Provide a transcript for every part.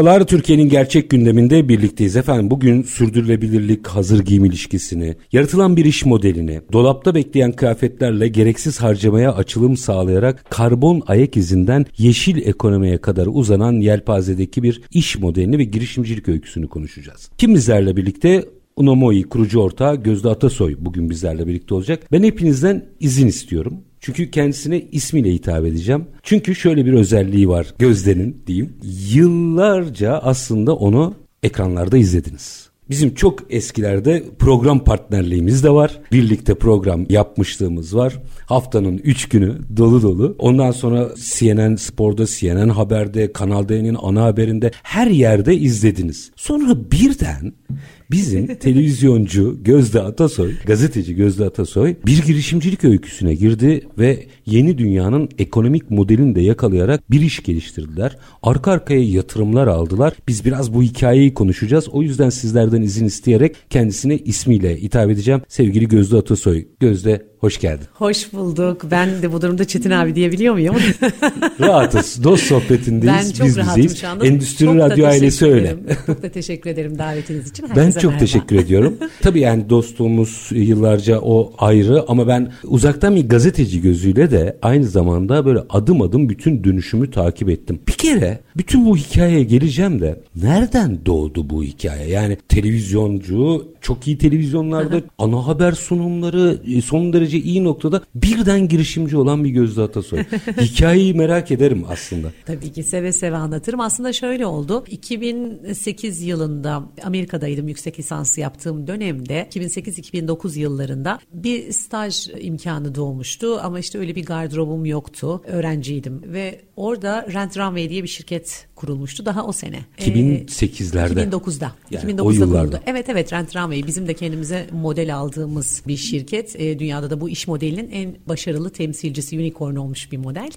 Merhabalar Türkiye'nin gerçek gündeminde birlikteyiz efendim. Bugün sürdürülebilirlik, hazır giyim ilişkisini, yaratılan bir iş modelini, dolapta bekleyen kıyafetlerle gereksiz harcamaya açılım sağlayarak karbon ayak izinden yeşil ekonomiye kadar uzanan yelpazedeki bir iş modelini ve girişimcilik öyküsünü konuşacağız. Kim bizlerle birlikte? Unomoi kurucu ortağı Gözde Atasoy bugün bizlerle birlikte olacak. Ben hepinizden izin istiyorum. Çünkü kendisine ismiyle hitap edeceğim. Çünkü şöyle bir özelliği var Gözde'nin diyeyim. Yıllarca aslında onu ekranlarda izlediniz. Bizim çok eskilerde program partnerliğimiz de var. Birlikte program yapmışlığımız var. Haftanın 3 günü dolu dolu. Ondan sonra CNN Spor'da, CNN Haber'de, Kanal D'nin ana haberinde her yerde izlediniz. Sonra birden bizim televizyoncu Gözde Atasoy, gazeteci Gözde Atasoy bir girişimcilik öyküsüne girdi ve yeni dünyanın ekonomik modelini de yakalayarak bir iş geliştirdiler. Arka arkaya yatırımlar aldılar. Biz biraz bu hikayeyi konuşacağız. O yüzden sizlerden izin isteyerek kendisine ismiyle hitap edeceğim. Sevgili Gözde Atasoy. Gözde Hoş geldin. Hoş bulduk. Ben de bu durumda Çetin abi diyebiliyor muyum? Rahatız. Dost sohbetindeyiz. Ben çok Biz rahatım bizeyiz. şu anda. Endüstri çok Radyo ailesi öyle. Çok da teşekkür ederim davetiniz için. Herkese ben çok merhaba. teşekkür ediyorum. Tabii yani dostluğumuz yıllarca o ayrı ama ben uzaktan bir gazeteci gözüyle de aynı zamanda böyle adım adım bütün dönüşümü takip ettim. Bir kere bütün bu hikayeye geleceğim de nereden doğdu bu hikaye? Yani televizyoncu, çok iyi televizyonlarda ana haber sunumları e, son derece iyi noktada birden girişimci olan bir Gözde Atasoy. Hikayeyi merak ederim aslında. Tabii ki seve seve anlatırım. Aslında şöyle oldu. 2008 yılında Amerika'daydım yüksek lisansı yaptığım dönemde 2008-2009 yıllarında bir staj imkanı doğmuştu ama işte öyle bir gardırobum yoktu. Öğrenciydim ve orada Rent Runway diye bir şirket kurulmuştu daha o sene. 2008'lerde. Ee, 2009'da. Yani 2009'da o yıllarda. kuruldu. Evet evet Rent Runway bizim de kendimize model aldığımız bir şirket. Ee, dünyada da bu iş modelinin en başarılı temsilcisi unicorn olmuş bir model.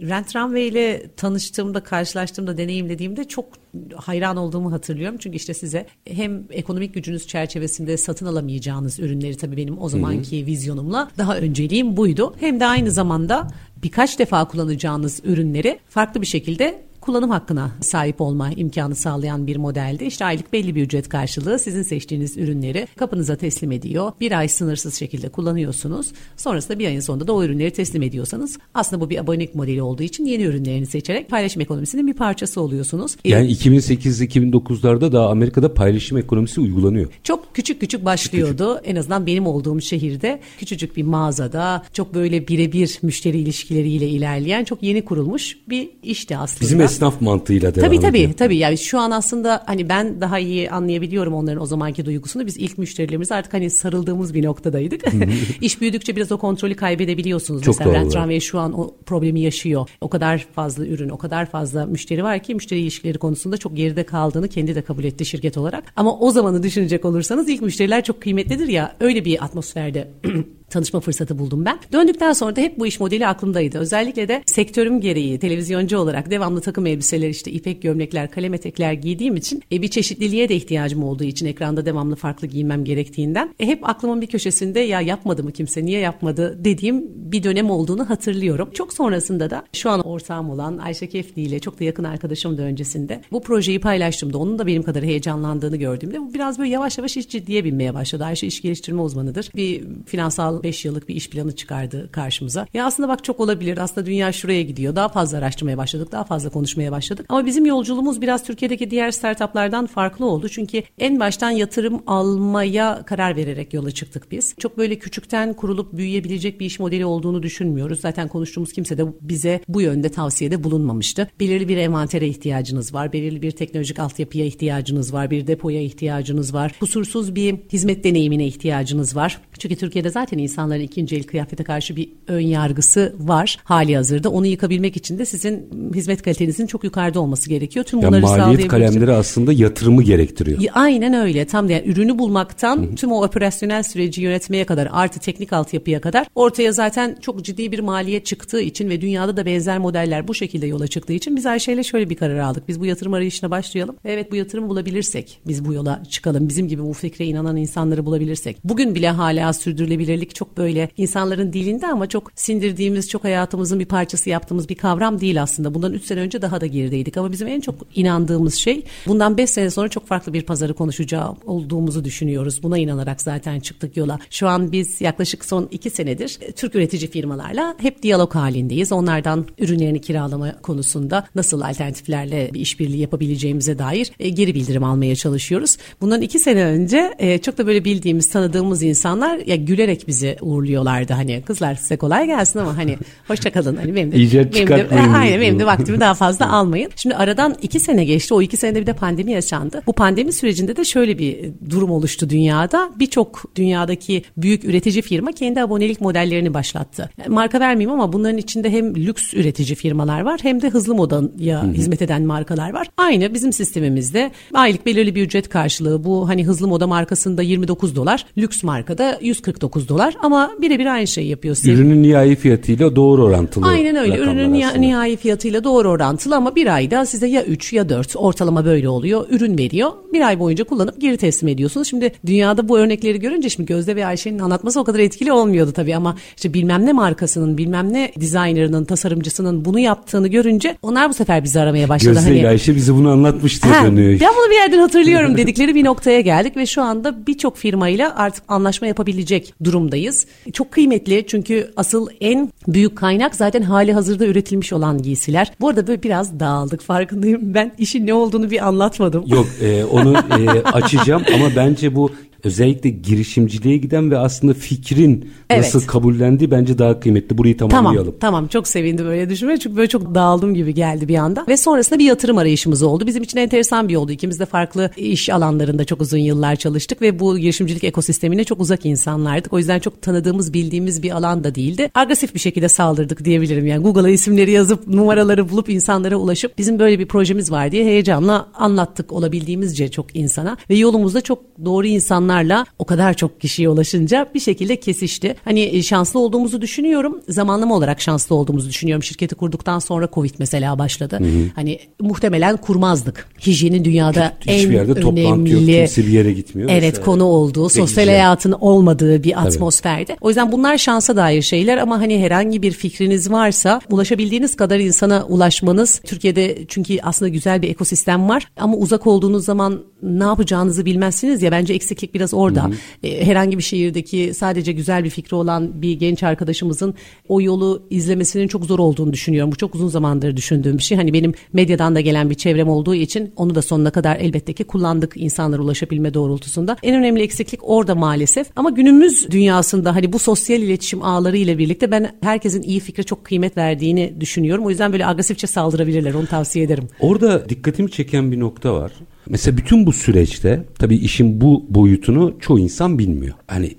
Rent Runway ile tanıştığımda, karşılaştığımda, deneyimlediğimde çok hayran olduğumu hatırlıyorum. Çünkü işte size hem ekonomik gücünüz çerçevesinde satın alamayacağınız ürünleri tabii benim o zamanki Hı-hı. vizyonumla daha önceliğim buydu. Hem de aynı zamanda birkaç defa kullanacağınız ürünleri farklı bir şekilde kullanım hakkına sahip olma imkanı sağlayan bir modeldi. İşte aylık belli bir ücret karşılığı sizin seçtiğiniz ürünleri kapınıza teslim ediyor. Bir ay sınırsız şekilde kullanıyorsunuz. Sonrasında bir ayın sonunda da o ürünleri teslim ediyorsanız aslında bu bir abonelik modeli olduğu için yeni ürünlerini seçerek paylaşım ekonomisinin bir parçası oluyorsunuz. Yani 2008-2009'larda daha Amerika'da paylaşım ekonomisi uygulanıyor. Çok küçük küçük başlıyordu. Küçük. En azından benim olduğum şehirde küçücük bir mağazada çok böyle birebir müşteri ilişkileriyle ilerleyen çok yeni kurulmuş bir işti aslında. Bizim esnaf mantığıyla devam tabii, tabii, ediyor. Tabii yani şu an aslında hani ben daha iyi anlayabiliyorum onların o zamanki duygusunu. Biz ilk müşterilerimiz artık hani sarıldığımız bir noktadaydık. İş büyüdükçe biraz o kontrolü kaybedebiliyorsunuz. Çok Mesela doğru. Rent Runway şu an o problemi yaşıyor. O kadar fazla ürün, o kadar fazla müşteri var ki müşteri ilişkileri konusunda çok geride kaldığını kendi de kabul etti şirket olarak. Ama o zamanı düşünecek olursanız ilk müşteriler çok kıymetlidir ya öyle bir atmosferde tanışma fırsatı buldum ben. Döndükten sonra da hep bu iş modeli aklımdaydı. Özellikle de sektörüm gereği televizyoncu olarak devamlı takım elbiseler işte ipek gömlekler, kalem etekler giydiğim için e, bir çeşitliliğe de ihtiyacım olduğu için ekranda devamlı farklı giyinmem gerektiğinden e, hep aklımın bir köşesinde ya yapmadı mı kimse niye yapmadı dediğim bir dönem olduğunu hatırlıyorum. Çok sonrasında da şu an ortağım olan Ayşe Kefli ile çok da yakın arkadaşım da öncesinde bu projeyi paylaştığımda onun da benim kadar heyecanlandığını gördüğümde bu biraz böyle yavaş yavaş iş ciddiye binmeye başladı. Ayşe iş geliştirme uzmanıdır. Bir finansal yıl 5 yıllık bir iş planı çıkardı karşımıza. Ya aslında bak çok olabilir. Aslında dünya şuraya gidiyor. Daha fazla araştırmaya başladık. Daha fazla konuşmaya başladık. Ama bizim yolculuğumuz biraz Türkiye'deki diğer startuplardan farklı oldu. Çünkü en baştan yatırım almaya karar vererek yola çıktık biz. Çok böyle küçükten kurulup büyüyebilecek bir iş modeli olduğunu düşünmüyoruz. Zaten konuştuğumuz kimse de bize bu yönde tavsiyede bulunmamıştı. Belirli bir envantere ihtiyacınız var. Belirli bir teknolojik altyapıya ihtiyacınız var. Bir depoya ihtiyacınız var. Kusursuz bir hizmet deneyimine ihtiyacınız var. Çünkü Türkiye'de zaten insanların ikinci el kıyafete karşı bir ön yargısı var hali hazırda. Onu yıkabilmek için de sizin hizmet kalitenizin çok yukarıda olması gerekiyor. Tüm bunları yani maliyet kalemleri aslında yatırımı gerektiriyor. Aynen öyle. Tam yani ürünü bulmaktan Hı-hı. tüm o operasyonel süreci yönetmeye kadar artı teknik altyapıya kadar ortaya zaten çok ciddi bir maliyet çıktığı için ve dünyada da benzer modeller bu şekilde yola çıktığı için biz Ayşe ile şöyle bir karar aldık. Biz bu yatırım arayışına başlayalım. Evet bu yatırımı bulabilirsek biz bu yola çıkalım. Bizim gibi bu fikre inanan insanları bulabilirsek. Bugün bile hala sürdürülebilirlik çok böyle insanların dilinde ama çok sindirdiğimiz, çok hayatımızın bir parçası yaptığımız bir kavram değil aslında. Bundan 3 sene önce daha da gerideydik ama bizim en çok inandığımız şey bundan 5 sene sonra çok farklı bir pazarı konuşacağı olduğumuzu düşünüyoruz. Buna inanarak zaten çıktık yola. Şu an biz yaklaşık son 2 senedir Türk üretici firmalarla hep diyalog halindeyiz. Onlardan ürünlerini kiralama konusunda nasıl alternatiflerle bir işbirliği yapabileceğimize dair e, geri bildirim almaya çalışıyoruz. Bundan 2 sene önce e, çok da böyle bildiğimiz, tanıdığımız insanlar ya gülerek bizi uğurluyorlardı. Hani kızlar size kolay gelsin ama hani hoşça kalın. Hani benim de, İcat benim de, aynen benim de vaktimi daha fazla almayın. Şimdi aradan iki sene geçti. O iki senede bir de pandemi yaşandı. Bu pandemi sürecinde de şöyle bir durum oluştu dünyada. Birçok dünyadaki büyük üretici firma kendi abonelik modellerini başlattı. Yani marka vermeyeyim ama bunların içinde hem lüks üretici firmalar var hem de hızlı modaya Hı-hı. hizmet eden markalar var. Aynı bizim sistemimizde aylık belirli bir ücret karşılığı bu hani hızlı moda markasında 29 dolar, lüks markada 149 dolar ama birebir aynı şeyi yapıyor. Ürünün nihai fiyatıyla doğru orantılı. Aynen öyle. Ürünün aslında. nihai fiyatıyla doğru orantılı ama bir ayda size ya 3 ya 4 ortalama böyle oluyor. Ürün veriyor. Bir ay boyunca kullanıp geri teslim ediyorsunuz. Şimdi dünyada bu örnekleri görünce şimdi Gözde ve Ayşe'nin anlatması o kadar etkili olmuyordu tabii ama işte bilmem ne markasının, bilmem ne designer'ının, tasarımcısının bunu yaptığını görünce onlar bu sefer bizi aramaya başladı. Gözde hani, Ayşe bize bunu anlatmıştı ha, dönüyor. Ben bunu bir yerden hatırlıyorum dedikleri bir noktaya geldik ve şu anda birçok firmayla artık anlaşma yapabilecek durumdayız. Çok kıymetli çünkü asıl en büyük kaynak zaten hali hazırda üretilmiş olan giysiler. Bu arada böyle biraz dağıldık farkındayım. Ben işin ne olduğunu bir anlatmadım. Yok e, onu e, açacağım ama bence bu özellikle girişimciliğe giden ve aslında fikrin evet. nasıl kabullendiği bence daha kıymetli. Burayı tamamlayalım. Tamam, tamam. Çok sevindim öyle düşünmeye çünkü böyle çok dağıldım gibi geldi bir anda. Ve sonrasında bir yatırım arayışımız oldu. Bizim için enteresan bir yoldu. İkimiz de farklı iş alanlarında çok uzun yıllar çalıştık ve bu girişimcilik ekosistemine çok uzak insanlardık. O yüzden çok tanıdığımız, bildiğimiz bir alan da değildi. Agresif bir şekilde saldırdık diyebilirim. Yani Google'a isimleri yazıp numaraları bulup insanlara ulaşıp bizim böyle bir projemiz var diye heyecanla anlattık olabildiğimizce çok insana ve yolumuzda çok doğru insanlar imkanlarla o kadar çok kişiye ulaşınca bir şekilde kesişti. Hani e, şanslı olduğumuzu düşünüyorum. Zamanlama olarak şanslı olduğumuzu düşünüyorum. Şirketi kurduktan sonra Covid mesela başladı. Hı hı. Hani muhtemelen kurmazdık. Hijyenin dünyada Hiçbir en yerde önemli. toplantı yok. Kimse bir yere gitmiyor. Evet mesela. konu olduğu, sosyal hayatın olmadığı bir atmosferde. Tabii. O yüzden bunlar şansa dair şeyler ama hani herhangi bir fikriniz varsa ulaşabildiğiniz kadar insana ulaşmanız Türkiye'de çünkü aslında güzel bir ekosistem var ama uzak olduğunuz zaman ne yapacağınızı bilmezsiniz ya bence eksiklik biraz orada. Hı hı. E, herhangi bir şehirdeki sadece güzel bir fikri olan bir genç arkadaşımızın o yolu izlemesinin çok zor olduğunu düşünüyorum. Bu çok uzun zamandır düşündüğüm bir şey. Hani benim medyadan da gelen bir çevrem olduğu için onu da sonuna kadar elbette ki kullandık insanlara ulaşabilme doğrultusunda. En önemli eksiklik orada maalesef. Ama günümüz dünyasında hani bu sosyal iletişim ağları ile birlikte ben herkesin iyi fikre çok kıymet verdiğini düşünüyorum. O yüzden böyle agresifçe saldırabilirler. Onu tavsiye ederim. Orada dikkatimi çeken bir nokta var. Mesela bütün bu süreçte tabii işin bu boyutunu çoğu insan bilmiyor. Hani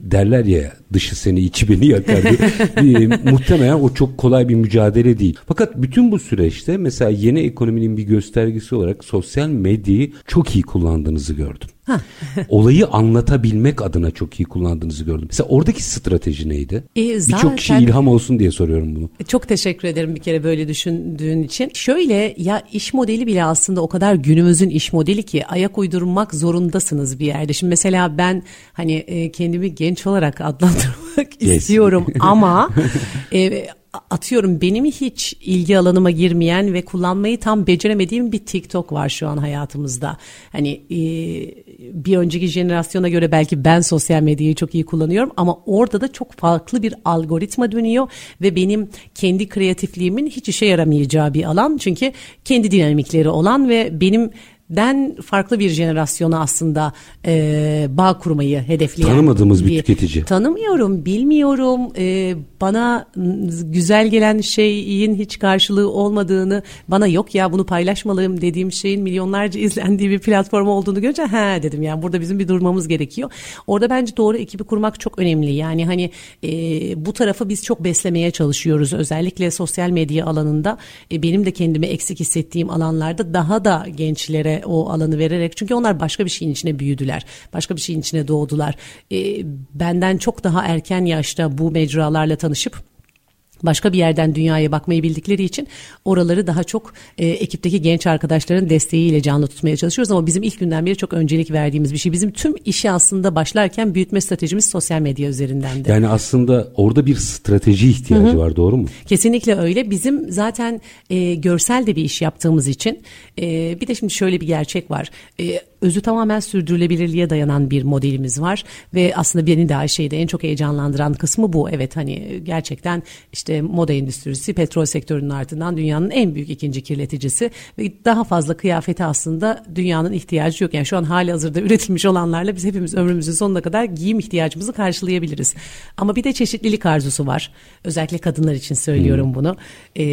derler ya dışı seni içi beni yakar diye. muhtemelen o çok kolay bir mücadele değil. Fakat bütün bu süreçte mesela yeni ekonominin bir göstergesi olarak sosyal medyayı çok iyi kullandığınızı gördüm. Olayı anlatabilmek adına çok iyi kullandığınızı gördüm. Mesela oradaki strateji neydi? E, Birçok kişi ilham olsun diye soruyorum bunu. Çok teşekkür ederim bir kere böyle düşündüğün için. Şöyle ya iş modeli bile aslında o kadar günümüzün iş modeli ki ayak uydurmak zorundasınız bir yerde. Şimdi mesela ben hani e, kendimi genç olarak adlandırmak istiyorum ama e, atıyorum benim hiç ilgi alanıma girmeyen ve kullanmayı tam beceremediğim bir TikTok var şu an hayatımızda. Hani e, bir önceki jenerasyona göre belki ben sosyal medyayı çok iyi kullanıyorum ama orada da çok farklı bir algoritma dönüyor ve benim kendi kreatifliğimin hiç işe yaramayacağı bir alan. Çünkü kendi dinamikleri olan ve benim den farklı bir jenerasyona aslında e, bağ kurmayı hedefleyen. Tanımadığımız bir, bir tüketici. Tanımıyorum, bilmiyorum. E, bana güzel gelen şeyin hiç karşılığı olmadığını, bana yok ya bunu paylaşmalıyım dediğim şeyin milyonlarca izlendiği bir platform olduğunu görünce ha dedim yani burada bizim bir durmamız gerekiyor. Orada bence doğru ekibi kurmak çok önemli. Yani hani e, bu tarafı biz çok beslemeye çalışıyoruz. Özellikle sosyal medya alanında e, benim de kendimi eksik hissettiğim alanlarda daha da gençlere o alanı vererek çünkü onlar başka bir şeyin içine büyüdüler. Başka bir şeyin içine doğdular. E, benden çok daha erken yaşta bu mecralarla tanışıp başka bir yerden dünyaya bakmayı bildikleri için oraları daha çok e, ekipteki genç arkadaşların desteğiyle canlı tutmaya çalışıyoruz ama bizim ilk günden beri çok öncelik verdiğimiz bir şey. Bizim tüm işi aslında başlarken büyütme stratejimiz sosyal medya üzerindendi. Yani aslında orada bir strateji ihtiyacı Hı-hı. var doğru mu? Kesinlikle öyle. Bizim zaten e, görsel de bir iş yaptığımız için e, bir de şimdi şöyle bir gerçek var. E, özü tamamen sürdürülebilirliğe dayanan bir modelimiz var ve aslında beni de Ayşe'yi en çok heyecanlandıran kısmı bu. Evet hani gerçekten işte moda endüstrisi petrol sektörünün ardından dünyanın en büyük ikinci kirleticisi ve daha fazla kıyafete aslında dünyanın ihtiyacı yok. Yani şu an hali hazırda üretilmiş olanlarla biz hepimiz ömrümüzün sonuna kadar giyim ihtiyacımızı karşılayabiliriz. Ama bir de çeşitlilik arzusu var. Özellikle kadınlar için söylüyorum hmm. bunu. Ee,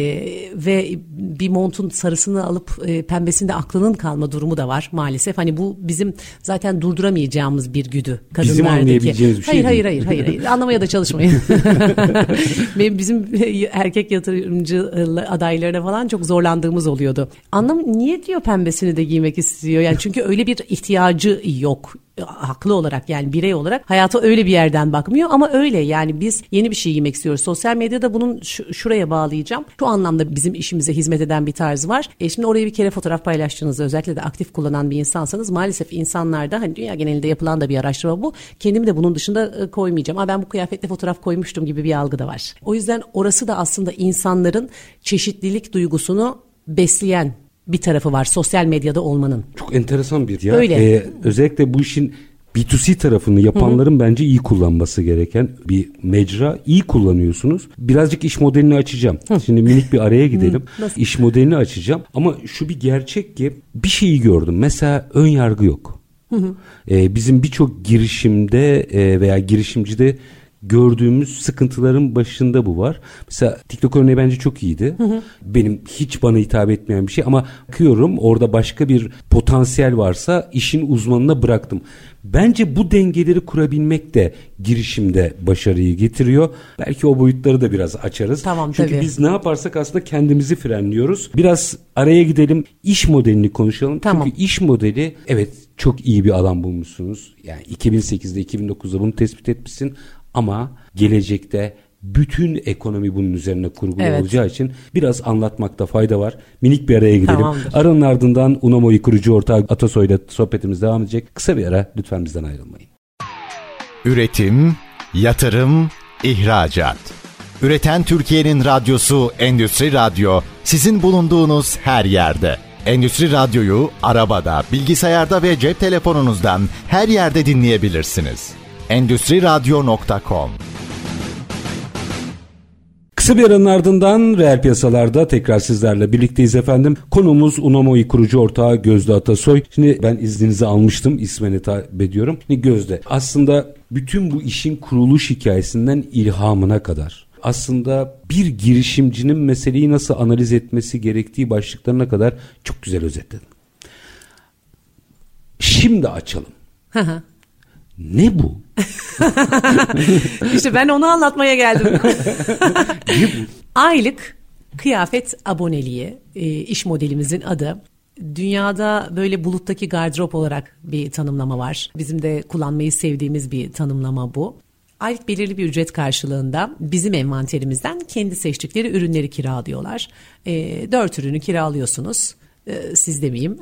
ve bir montun sarısını alıp e, pembesinde aklının kalma durumu da var maalesef. Hani bu bizim zaten durduramayacağımız bir güdü kadınlardaki. Bizim anlayabileceğimiz bir şey hayır. Hayır hayır hayır hayır anlamaya da çalışmayın. Benim bizim erkek yatırımcı adaylarına falan çok zorlandığımız oluyordu. Anlam niye diyor pembesini de giymek istiyor? Yani çünkü öyle bir ihtiyacı yok haklı olarak yani birey olarak hayata öyle bir yerden bakmıyor ama öyle yani biz yeni bir şey giymek istiyoruz. Sosyal medyada bunun şuraya bağlayacağım. Şu anlamda bizim işimize hizmet eden bir tarz var. E şimdi oraya bir kere fotoğraf paylaştığınızda özellikle de aktif kullanan bir insansanız maalesef insanlarda hani dünya genelinde yapılan da bir araştırma bu. Kendimi de bunun dışında e, koymayacağım. Ama ben bu kıyafetle fotoğraf koymuştum gibi bir algı da var. O yüzden orası da aslında insanların çeşitlilik duygusunu besleyen bir tarafı var sosyal medyada olmanın. Çok enteresan bir ya. Öyle. Ee, özellikle bu işin B2C tarafını yapanların Hı-hı. bence iyi kullanması gereken bir mecra. İyi kullanıyorsunuz. Birazcık iş modelini açacağım. Hı. Şimdi minik bir araya gidelim. Nasıl? İş modelini açacağım. Ama şu bir gerçek ki bir şeyi gördüm. Mesela ön yargı yok. Hı hı. Ee, bizim birçok girişimde e, veya girişimcide gördüğümüz sıkıntıların başında bu var. Mesela TikTok örneği bence çok iyiydi. Hı hı. Benim hiç bana hitap etmeyen bir şey ama bakıyorum orada başka bir potansiyel varsa işin uzmanına bıraktım. Bence bu dengeleri kurabilmek de girişimde başarıyı getiriyor. Belki o boyutları da biraz açarız. Tamam Çünkü tabii. biz ne yaparsak aslında kendimizi frenliyoruz. Biraz araya gidelim. İş modelini konuşalım. Tamam. Çünkü iş modeli evet çok iyi bir alan bulmuşsunuz. Yani 2008'de 2009'da bunu tespit etmişsin ama gelecekte bütün ekonomi bunun üzerine kurgulu evet. olacağı için biraz anlatmakta fayda var. Minik bir araya gidelim. Tamamdır. Aranın ardından Unamo'yu kurucu ortağı Atasoy'la sohbetimiz devam edecek. Kısa bir ara lütfen bizden ayrılmayın. Üretim, yatırım, ihracat. Üreten Türkiye'nin radyosu Endüstri Radyo sizin bulunduğunuz her yerde. Endüstri Radyo'yu arabada, bilgisayarda ve cep telefonunuzdan her yerde dinleyebilirsiniz endüstriradyo.com Kısa bir aranın ardından reel piyasalarda tekrar sizlerle birlikteyiz efendim. Konumuz Unamoy kurucu ortağı Gözde Atasoy. Şimdi ben izninizi almıştım ismini takip ediyorum. Şimdi Gözde aslında bütün bu işin kuruluş hikayesinden ilhamına kadar aslında bir girişimcinin meseleyi nasıl analiz etmesi gerektiği başlıklarına kadar çok güzel özetledin. Şimdi açalım. Ne bu? İşte ben onu anlatmaya geldim. Aylık kıyafet aboneliği e, iş modelimizin adı. Dünyada böyle buluttaki gardırop olarak bir tanımlama var. Bizim de kullanmayı sevdiğimiz bir tanımlama bu. Aylık belirli bir ücret karşılığında bizim envanterimizden kendi seçtikleri ürünleri kiralıyorlar. E, dört ürünü kiralıyorsunuz e, siz demeyeyim.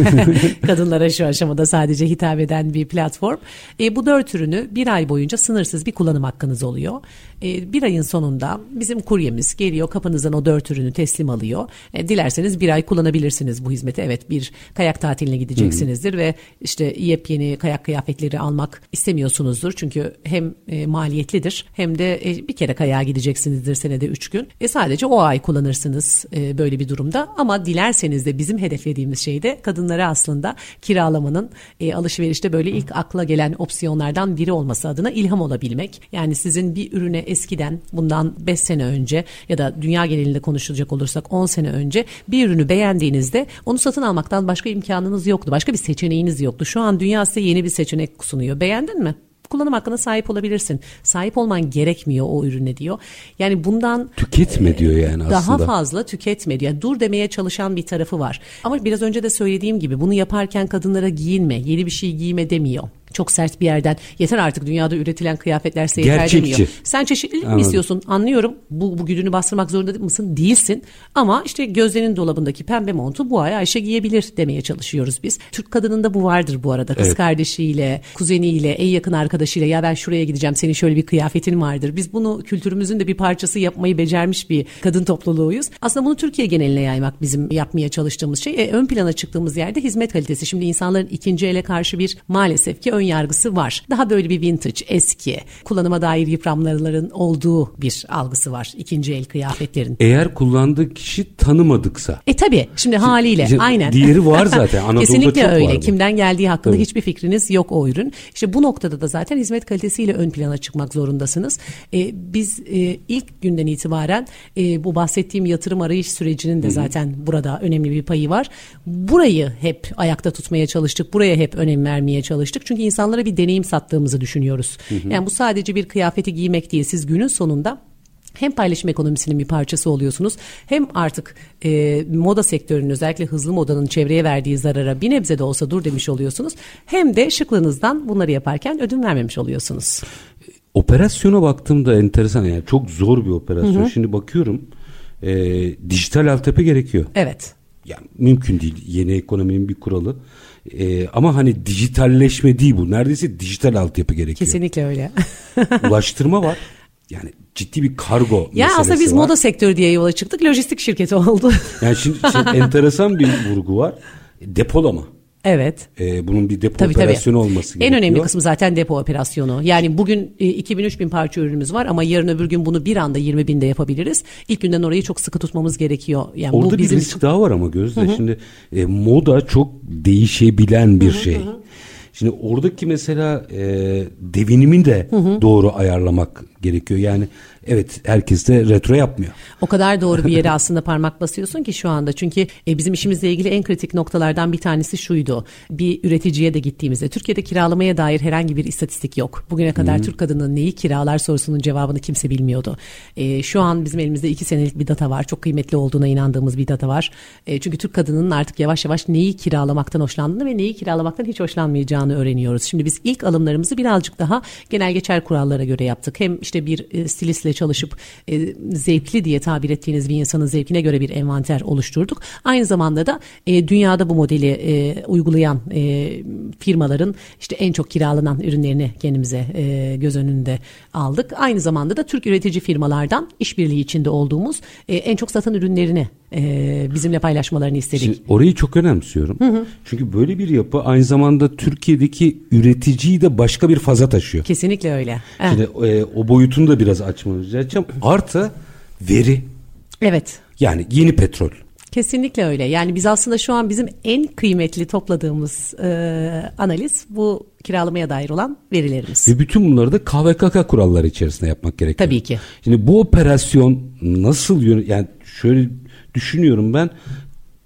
Kadınlara şu aşamada sadece hitap eden bir platform. E, bu dört ürünü bir ay boyunca sınırsız bir kullanım hakkınız oluyor. E, bir ayın sonunda bizim kuryemiz geliyor kapınızdan o dört ürünü teslim alıyor. E, dilerseniz bir ay kullanabilirsiniz bu hizmeti. Evet bir kayak tatiline gideceksinizdir ve işte yepyeni kayak kıyafetleri almak istemiyorsunuzdur. Çünkü hem e, maliyetlidir hem de e, bir kere kayağa gideceksinizdir senede üç gün. E, sadece o ay kullanırsınız e, böyle bir durumda. Ama dilerseniz de bizim hedeflediğimiz şey de kadınlara aslında kiralamanın e, alışverişte böyle ilk akla gelen opsiyonlardan biri olması adına ilham olabilmek. Yani sizin bir ürüne eskiden bundan 5 sene önce ya da dünya genelinde konuşulacak olursak 10 sene önce bir ürünü beğendiğinizde onu satın almaktan başka imkanınız yoktu. Başka bir seçeneğiniz yoktu. Şu an dünya size yeni bir seçenek sunuyor. Beğendin mi? kullanım hakkına sahip olabilirsin. Sahip olman gerekmiyor o ürüne diyor. Yani bundan tüketme diyor yani aslında. Daha fazla tüketme diyor. Yani dur demeye çalışan bir tarafı var. Ama biraz önce de söylediğim gibi bunu yaparken kadınlara giyinme, yeni bir şey giyme demiyor çok sert bir yerden yeter artık dünyada üretilen kıyafetler size yeter demiyor. Sen çeşitlilik Anladım. mi istiyorsun? Anlıyorum. Bu, bu güdünü bastırmak zorunda mısın? Değilsin. Ama işte gözlerinin dolabındaki pembe montu bu ay Ayşe giyebilir demeye çalışıyoruz biz. Türk kadınında bu vardır bu arada. Kız evet. kardeşiyle, kuzeniyle, en yakın arkadaşıyla ya ben şuraya gideceğim senin şöyle bir kıyafetin vardır. Biz bunu kültürümüzün de bir parçası yapmayı becermiş bir kadın topluluğuyuz. Aslında bunu Türkiye geneline yaymak bizim yapmaya çalıştığımız şey. E, ön plana çıktığımız yerde hizmet kalitesi. Şimdi insanların ikinci ele karşı bir maalesef ki ön yargısı var. Daha böyle bir vintage, eski, kullanıma dair yıpranmaların olduğu bir algısı var ikinci el kıyafetlerin. Eğer kullandığı kişi tanımadıksa. E tabi şimdi haliyle işte, aynen. Diğeri var zaten Anadolu'da Kesinlikle çok öyle. var Kimden geldiği hakkında evet. hiçbir fikriniz yok o ürün. İşte bu noktada da zaten hizmet kalitesiyle ön plana çıkmak zorundasınız. E, biz e, ilk günden itibaren e, bu bahsettiğim yatırım arayış sürecinin de Hı-hı. zaten burada önemli bir payı var. Burayı hep ayakta tutmaya çalıştık. Buraya hep önem vermeye çalıştık. Çünkü insanlara bir deneyim sattığımızı düşünüyoruz. Hı hı. Yani bu sadece bir kıyafeti giymek değil. Siz günün sonunda hem paylaşım ekonomisinin bir parçası oluyorsunuz hem artık e, moda sektörünün özellikle hızlı modanın çevreye verdiği zarara bir nebze de olsa dur demiş oluyorsunuz. Hem de şıklığınızdan bunları yaparken ödün vermemiş oluyorsunuz. Operasyona baktığımda enteresan yani çok zor bir operasyon. Hı hı. Şimdi bakıyorum e, dijital altyapı gerekiyor. Evet. Yani mümkün değil yeni ekonominin bir kuralı. E, ama hani dijitalleşme değil bu. Neredeyse dijital altyapı gerekiyor. Kesinlikle öyle. Ulaştırma var. Yani ciddi bir kargo Ya aslında biz var. moda sektörü diye yola çıktık. Lojistik şirketi oldu. Yani şimdi, şimdi enteresan bir vurgu var. Depolama. Evet. Ee, bunun bir depo tabii, operasyonu tabii. olması gerekiyor. En önemli kısmı zaten depo operasyonu. Yani bugün e, 2000-3000 parça ürünümüz var ama yarın öbür gün bunu bir anda 20 binde yapabiliriz. İlk günden orayı çok sıkı tutmamız gerekiyor. Yani Orada bu bizim... bir risk daha var ama Gözde. Hı-hı. Şimdi e, moda çok değişebilen bir Hı-hı. şey. Hı-hı. Şimdi oradaki mesela e, devinimin de hı hı. doğru ayarlamak gerekiyor. Yani evet herkes de retro yapmıyor. O kadar doğru bir yere aslında parmak basıyorsun ki şu anda. Çünkü e, bizim işimizle ilgili en kritik noktalardan bir tanesi şuydu. Bir üreticiye de gittiğimizde Türkiye'de kiralamaya dair herhangi bir istatistik yok. Bugüne kadar hmm. Türk kadının neyi kiralar sorusunun cevabını kimse bilmiyordu. E, şu an bizim elimizde iki senelik bir data var. Çok kıymetli olduğuna inandığımız bir data var. E, çünkü Türk kadının artık yavaş yavaş neyi kiralamaktan hoşlandığını ve neyi kiralamaktan hiç hoşlanmayacağını öğreniyoruz. Şimdi biz ilk alımlarımızı birazcık daha genel geçer kurallara göre yaptık. Hem işte bir e, stilistle çalışıp e, zevkli diye tabir ettiğiniz bir insanın zevkine göre bir envanter oluşturduk. Aynı zamanda da e, dünyada bu modeli e, uygulayan e, firmaların işte en çok kiralanan ürünlerini kendimize e, göz önünde aldık. Aynı zamanda da Türk üretici firmalardan işbirliği içinde olduğumuz e, en çok satan ürünlerini e, bizimle paylaşmalarını istedik. Şimdi orayı çok önemsiyorum. Hı hı. Çünkü böyle bir yapı aynı zamanda Türkiye'deki üreticiyi de başka bir faza taşıyor. Kesinlikle öyle. Şimdi e, o boyutunu da biraz açmanızı edeceğim. Artı veri. Evet. Yani yeni petrol. Kesinlikle öyle. Yani biz aslında şu an bizim en kıymetli topladığımız e, analiz bu kiralamaya dair olan verilerimiz. Ve bütün bunları da KVKK kuralları içerisinde yapmak gerekiyor. Tabii ki. Şimdi bu operasyon nasıl yön yani şöyle düşünüyorum ben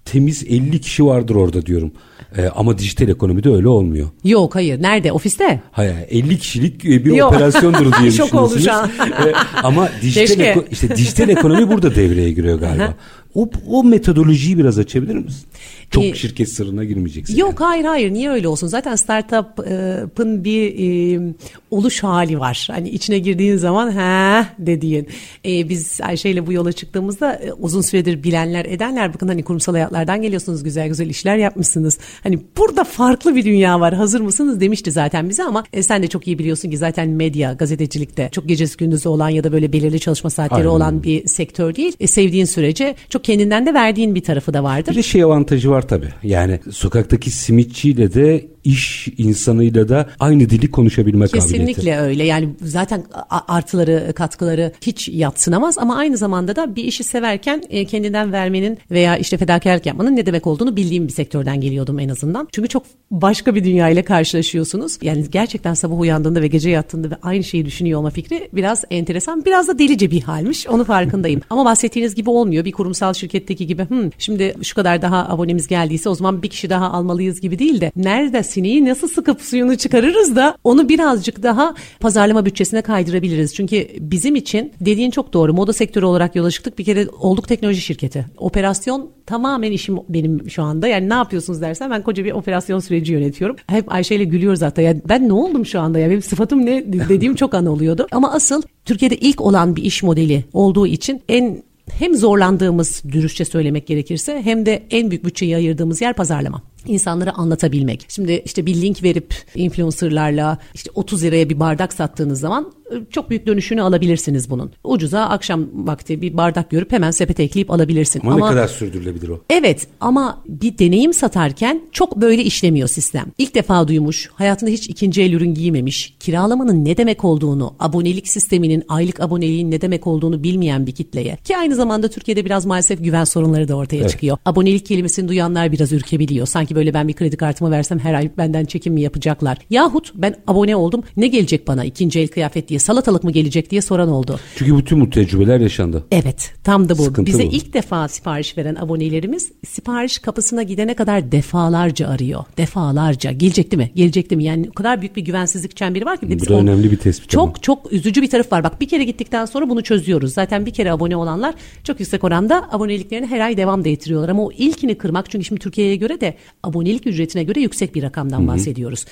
temiz 50 kişi vardır orada diyorum. Ee, ama dijital ekonomide öyle olmuyor. Yok hayır. Nerede? Ofiste? Hayır 50 kişilik bir Yok. operasyondur diye Şok oldu şu an. Ee, ama dijital, eko, işte dijital ekonomi burada devreye giriyor galiba. o, o metodolojiyi biraz açabilir misin? Çok ee, şirket sırrına girmeyeceksin. Yok yani. hayır hayır niye öyle olsun? Zaten startup'ın bir e, oluş hali var. Hani içine girdiğin zaman he dediğin. E, biz Ayşe ile bu yola çıktığımızda e, uzun süredir bilenler edenler bakın hani kurumsal hayatlardan geliyorsunuz güzel güzel işler yapmışsınız. Hani burada farklı bir dünya var hazır mısınız demişti zaten bize ama e, sen de çok iyi biliyorsun ki zaten medya gazetecilikte çok gecesi gündüzü olan ya da böyle belirli çalışma saatleri Aynen. olan bir sektör değil. E, sevdiğin sürece çok kendinden de verdiğin bir tarafı da vardır. Bir de şey avantajı var tabii. Yani sokaktaki simitçiyle de iş insanıyla da aynı dili konuşabilme Kesinlikle kabiliyeti. Kesinlikle öyle. Yani zaten artıları, katkıları hiç yatsınamaz ama aynı zamanda da bir işi severken e, kendinden vermenin veya işte fedakarlık yapmanın ne demek olduğunu bildiğim bir sektörden geliyordum en azından. Çünkü çok başka bir dünya ile karşılaşıyorsunuz. Yani gerçekten sabah uyandığında ve gece yattığında ve aynı şeyi düşünüyor olma fikri biraz enteresan. Biraz da delice bir halmiş. Onu farkındayım. ama bahsettiğiniz gibi olmuyor. Bir kurumsal şirketteki gibi hmm, şimdi şu kadar daha abonemiz geldiyse o zaman bir kişi daha almalıyız gibi değil de nerede sineği nasıl sıkıp suyunu çıkarırız da onu birazcık daha pazarlama bütçesine kaydırabiliriz. Çünkü bizim için dediğin çok doğru. Moda sektörü olarak yola çıktık. Bir kere olduk teknoloji şirketi. Operasyon tamamen işim benim şu anda. Yani ne yapıyorsunuz dersen ben koca bir operasyon süreci yönetiyorum. Hep Ayşe ile gülüyoruz hatta. Ya ben ne oldum şu anda ya? Benim sıfatım ne dediğim çok an oluyordu. Ama asıl Türkiye'de ilk olan bir iş modeli olduğu için en hem zorlandığımız dürüstçe söylemek gerekirse hem de en büyük bütçeyi ayırdığımız yer pazarlama insanlara anlatabilmek. Şimdi işte bir link verip influencerlarla işte 30 liraya bir bardak sattığınız zaman e, çok büyük dönüşünü alabilirsiniz bunun. Ucuza akşam vakti bir bardak görüp hemen sepete ekleyip alabilirsin. Ama, ama ne kadar sürdürülebilir o? Evet ama bir deneyim satarken çok böyle işlemiyor sistem. İlk defa duymuş, hayatında hiç ikinci el ürün giymemiş, kiralamanın ne demek olduğunu, abonelik sisteminin, aylık aboneliğin ne demek olduğunu bilmeyen bir kitleye ki aynı zamanda Türkiye'de biraz maalesef güven sorunları da ortaya evet. çıkıyor. Abonelik kelimesini duyanlar biraz ürkebiliyor. Sanki böyle ben bir kredi kartımı versem her ay benden çekim mi yapacaklar? Yahut ben abone oldum ne gelecek bana ikinci el kıyafet diye salatalık mı gelecek diye soran oldu. Çünkü bütün bu tecrübeler yaşandı. Evet tam da bu. Sıkıntı Bize bu. ilk defa sipariş veren abonelerimiz sipariş kapısına gidene kadar defalarca arıyor. Defalarca. Gelecekti mi? Gelecekti mi? Yani o kadar büyük bir güvensizlik çemberi var ki. Bu da önemli bir tespit. Çok ama. çok üzücü bir taraf var. Bak bir kere gittikten sonra bunu çözüyoruz. Zaten bir kere abone olanlar çok yüksek oranda aboneliklerini her ay devam da ettiriyorlar. Ama o ilkini kırmak çünkü şimdi Türkiye'ye göre de abonelik ücretine göre yüksek bir rakamdan Hı-hı. bahsediyoruz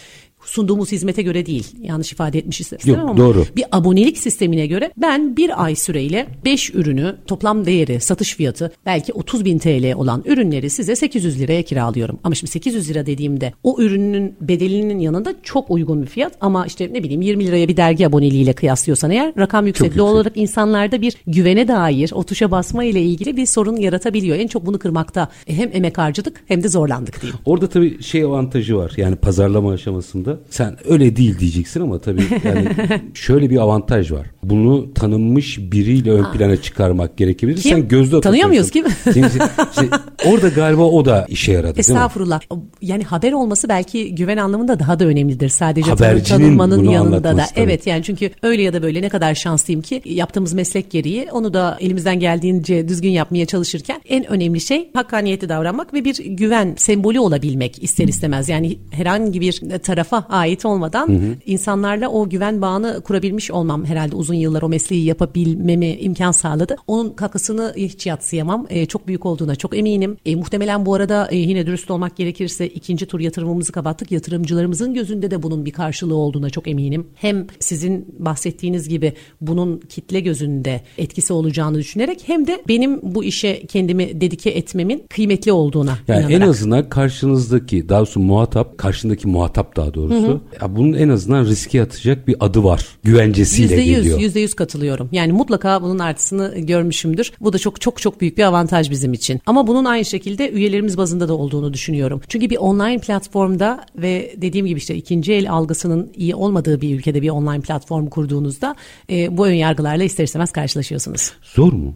sunduğumuz hizmete göre değil. Yanlış ifade etmiş istemem ama doğru. bir abonelik sistemine göre ben bir ay süreyle 5 ürünü toplam değeri satış fiyatı belki 30 bin TL olan ürünleri size 800 liraya kiralıyorum. Ama şimdi 800 lira dediğimde o ürünün bedelinin yanında çok uygun bir fiyat ama işte ne bileyim 20 liraya bir dergi aboneliğiyle kıyaslıyorsan eğer rakam yüksek. yüksek. olarak insanlarda bir güvene dair o tuşa basma ile ilgili bir sorun yaratabiliyor. En çok bunu kırmakta hem emek harcadık hem de zorlandık diyeyim. Orada tabii şey avantajı var yani pazarlama aşamasında sen öyle değil diyeceksin ama tabii yani şöyle bir avantaj var. Bunu tanınmış biriyle ön plana çıkarmak gerekebilir. Kim? Sen gözde Tanıyor muyuz kim? işte, orada galiba o da işe yaradı Estağfurullah. Yani haber olması belki güven anlamında daha da önemlidir. Sadece Habercinin tanınmanın yanında da. Tabii. Evet yani çünkü öyle ya da böyle ne kadar şanslıyım ki yaptığımız meslek gereği onu da elimizden geldiğince düzgün yapmaya çalışırken en önemli şey hakkaniyetli davranmak ve bir güven sembolü olabilmek ister istemez. Yani herhangi bir tarafa ait olmadan hı hı. insanlarla o güven bağını kurabilmiş olmam herhalde uzun yıllar o mesleği yapabilmemi imkan sağladı. Onun katkısını hiç yatsıyamam. E, çok büyük olduğuna çok eminim. E, muhtemelen bu arada e, yine dürüst olmak gerekirse ikinci tur yatırımımızı kapattık. Yatırımcılarımızın gözünde de bunun bir karşılığı olduğuna çok eminim. Hem sizin bahsettiğiniz gibi bunun kitle gözünde etkisi olacağını düşünerek hem de benim bu işe kendimi dedike etmemin kıymetli olduğuna yani inanarak. En azından karşınızdaki daha doğrusu muhatap, karşındaki muhatap daha doğrusu doğrusu. Hı hı. Ya bunun en azından riske atacak bir adı var. Güvencesiyle %100, geliyor. Yüzde yüz katılıyorum. Yani mutlaka bunun artısını görmüşümdür. Bu da çok çok çok büyük bir avantaj bizim için. Ama bunun aynı şekilde üyelerimiz bazında da olduğunu düşünüyorum. Çünkü bir online platformda ve dediğim gibi işte ikinci el algısının iyi olmadığı bir ülkede bir online platform kurduğunuzda e, bu ön yargılarla ister istemez karşılaşıyorsunuz. Zor mu?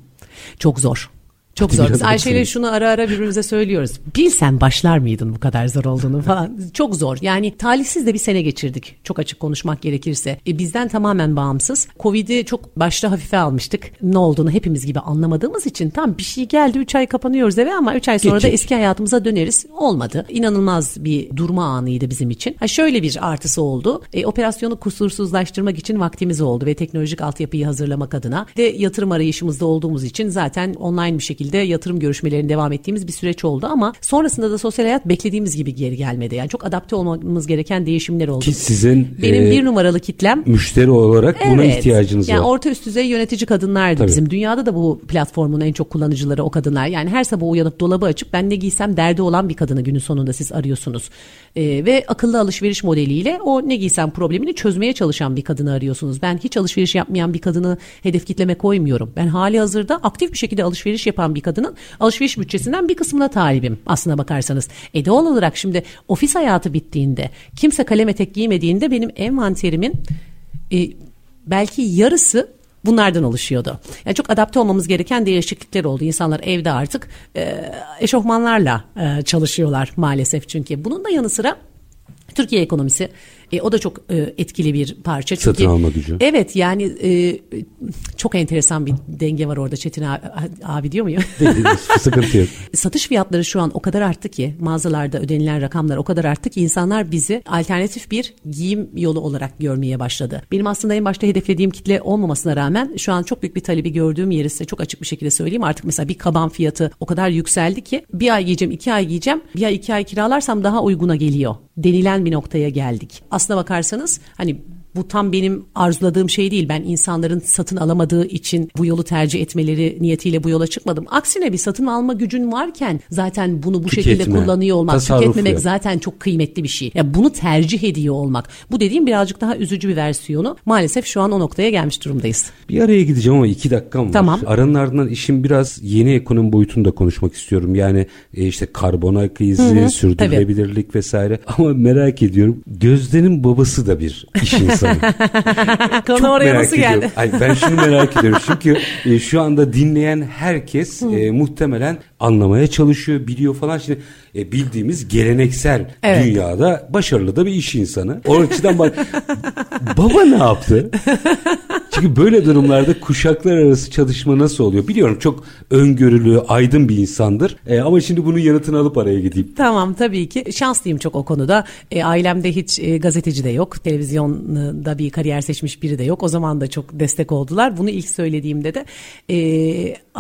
Çok zor. Çok zor. Biz Ayşe ile şunu ara ara birbirimize söylüyoruz. Bilsen başlar mıydın bu kadar zor olduğunu falan. Çok zor. Yani talihsiz de bir sene geçirdik. Çok açık konuşmak gerekirse. E, bizden tamamen bağımsız. Covid'i çok başta hafife almıştık. Ne olduğunu hepimiz gibi anlamadığımız için tam bir şey geldi 3 ay kapanıyoruz eve ama 3 ay sonra Geçecek. da eski hayatımıza döneriz. Olmadı. İnanılmaz bir durma anıydı bizim için. Ha şöyle bir artısı oldu. E, operasyonu kusursuzlaştırmak için vaktimiz oldu ve teknolojik altyapıyı hazırlamak adına ve yatırım arayışımızda olduğumuz için zaten online bir şekilde şekilde yatırım görüşmelerinin devam ettiğimiz bir süreç oldu ama sonrasında da sosyal hayat beklediğimiz gibi geri gelmedi. Yani çok adapte olmamız gereken değişimler oldu. Ki sizin benim e, bir numaralı kitlem müşteri olarak buna Evet. ihtiyacınız yani var. orta üst düzey yönetici kadınlardı Tabii. bizim. Dünyada da bu platformun en çok kullanıcıları o kadınlar. Yani her sabah uyanıp dolabı açıp ben ne giysem derdi olan bir kadını günün sonunda siz arıyorsunuz. Ee, ve akıllı alışveriş modeliyle o ne giysem problemini çözmeye çalışan bir kadını arıyorsunuz. Ben hiç alışveriş yapmayan bir kadını hedef kitleme koymuyorum. Ben hali hazırda aktif bir şekilde alışveriş yapan bir kadının alışveriş bütçesinden bir kısmına talibim aslına bakarsanız. E doğal olarak şimdi ofis hayatı bittiğinde kimse kalem etek giymediğinde benim envanterimin e, belki yarısı bunlardan oluşuyordu. Yani çok adapte olmamız gereken değişiklikler oldu. İnsanlar evde artık e, eşofmanlarla e, çalışıyorlar maalesef çünkü. Bunun da yanı sıra Türkiye ekonomisi e, o da çok e, etkili bir parça. Çünkü, Satın alma gücü. Evet yani e, çok enteresan bir denge var orada Çetin abi, abi diyor muyum? Sıkıntı yok. Satış fiyatları şu an o kadar arttı ki mağazalarda ödenilen rakamlar o kadar arttı ki insanlar bizi alternatif bir giyim yolu olarak görmeye başladı. Benim aslında en başta hedeflediğim kitle olmamasına rağmen şu an çok büyük bir talebi gördüğüm yeri size çok açık bir şekilde söyleyeyim. Artık mesela bir kaban fiyatı o kadar yükseldi ki bir ay giyeceğim iki ay giyeceğim bir ay iki ay kiralarsam daha uyguna geliyor denilen bir noktaya geldik. Aslına bakarsanız hani bu tam benim arzuladığım şey değil. Ben insanların satın alamadığı için bu yolu tercih etmeleri niyetiyle bu yola çıkmadım. Aksine bir satın alma gücün varken zaten bunu bu şekilde Tüketme, kullanıyor olmak, tasarruf tüketmemek yok. zaten çok kıymetli bir şey. Ya bunu tercih ediyor olmak. Bu dediğim birazcık daha üzücü bir versiyonu. Maalesef şu an o noktaya gelmiş durumdayız. Bir araya gideceğim ama iki dakikam var. Tamam. Aranın ardından işin biraz yeni ekonomi boyutunda konuşmak istiyorum. Yani e, işte karbon ayak izi, sürdürülebilirlik vesaire. Ama merak ediyorum. Gözde'nin babası da bir iş insanı. Konu Çok oraya merak nasıl ediyorum. geldi? Ay, ben şunu merak ediyorum. Çünkü e, şu anda dinleyen herkes e, muhtemelen anlamaya çalışıyor, biliyor falan. Şimdi e, bildiğimiz geleneksel Evet. dünyada başarılı da bir iş insanı. O açıdan bak baba ne yaptı? Çünkü böyle durumlarda kuşaklar arası çalışma nasıl oluyor? Biliyorum çok öngörülü, aydın bir insandır. E, ama şimdi bunun yanıtını alıp araya gideyim. Tamam tabii ki şanslıyım çok o konuda. E, ailemde hiç e, gazeteci de yok. Televizyonda bir kariyer seçmiş biri de yok. O zaman da çok destek oldular. Bunu ilk söylediğimde de e,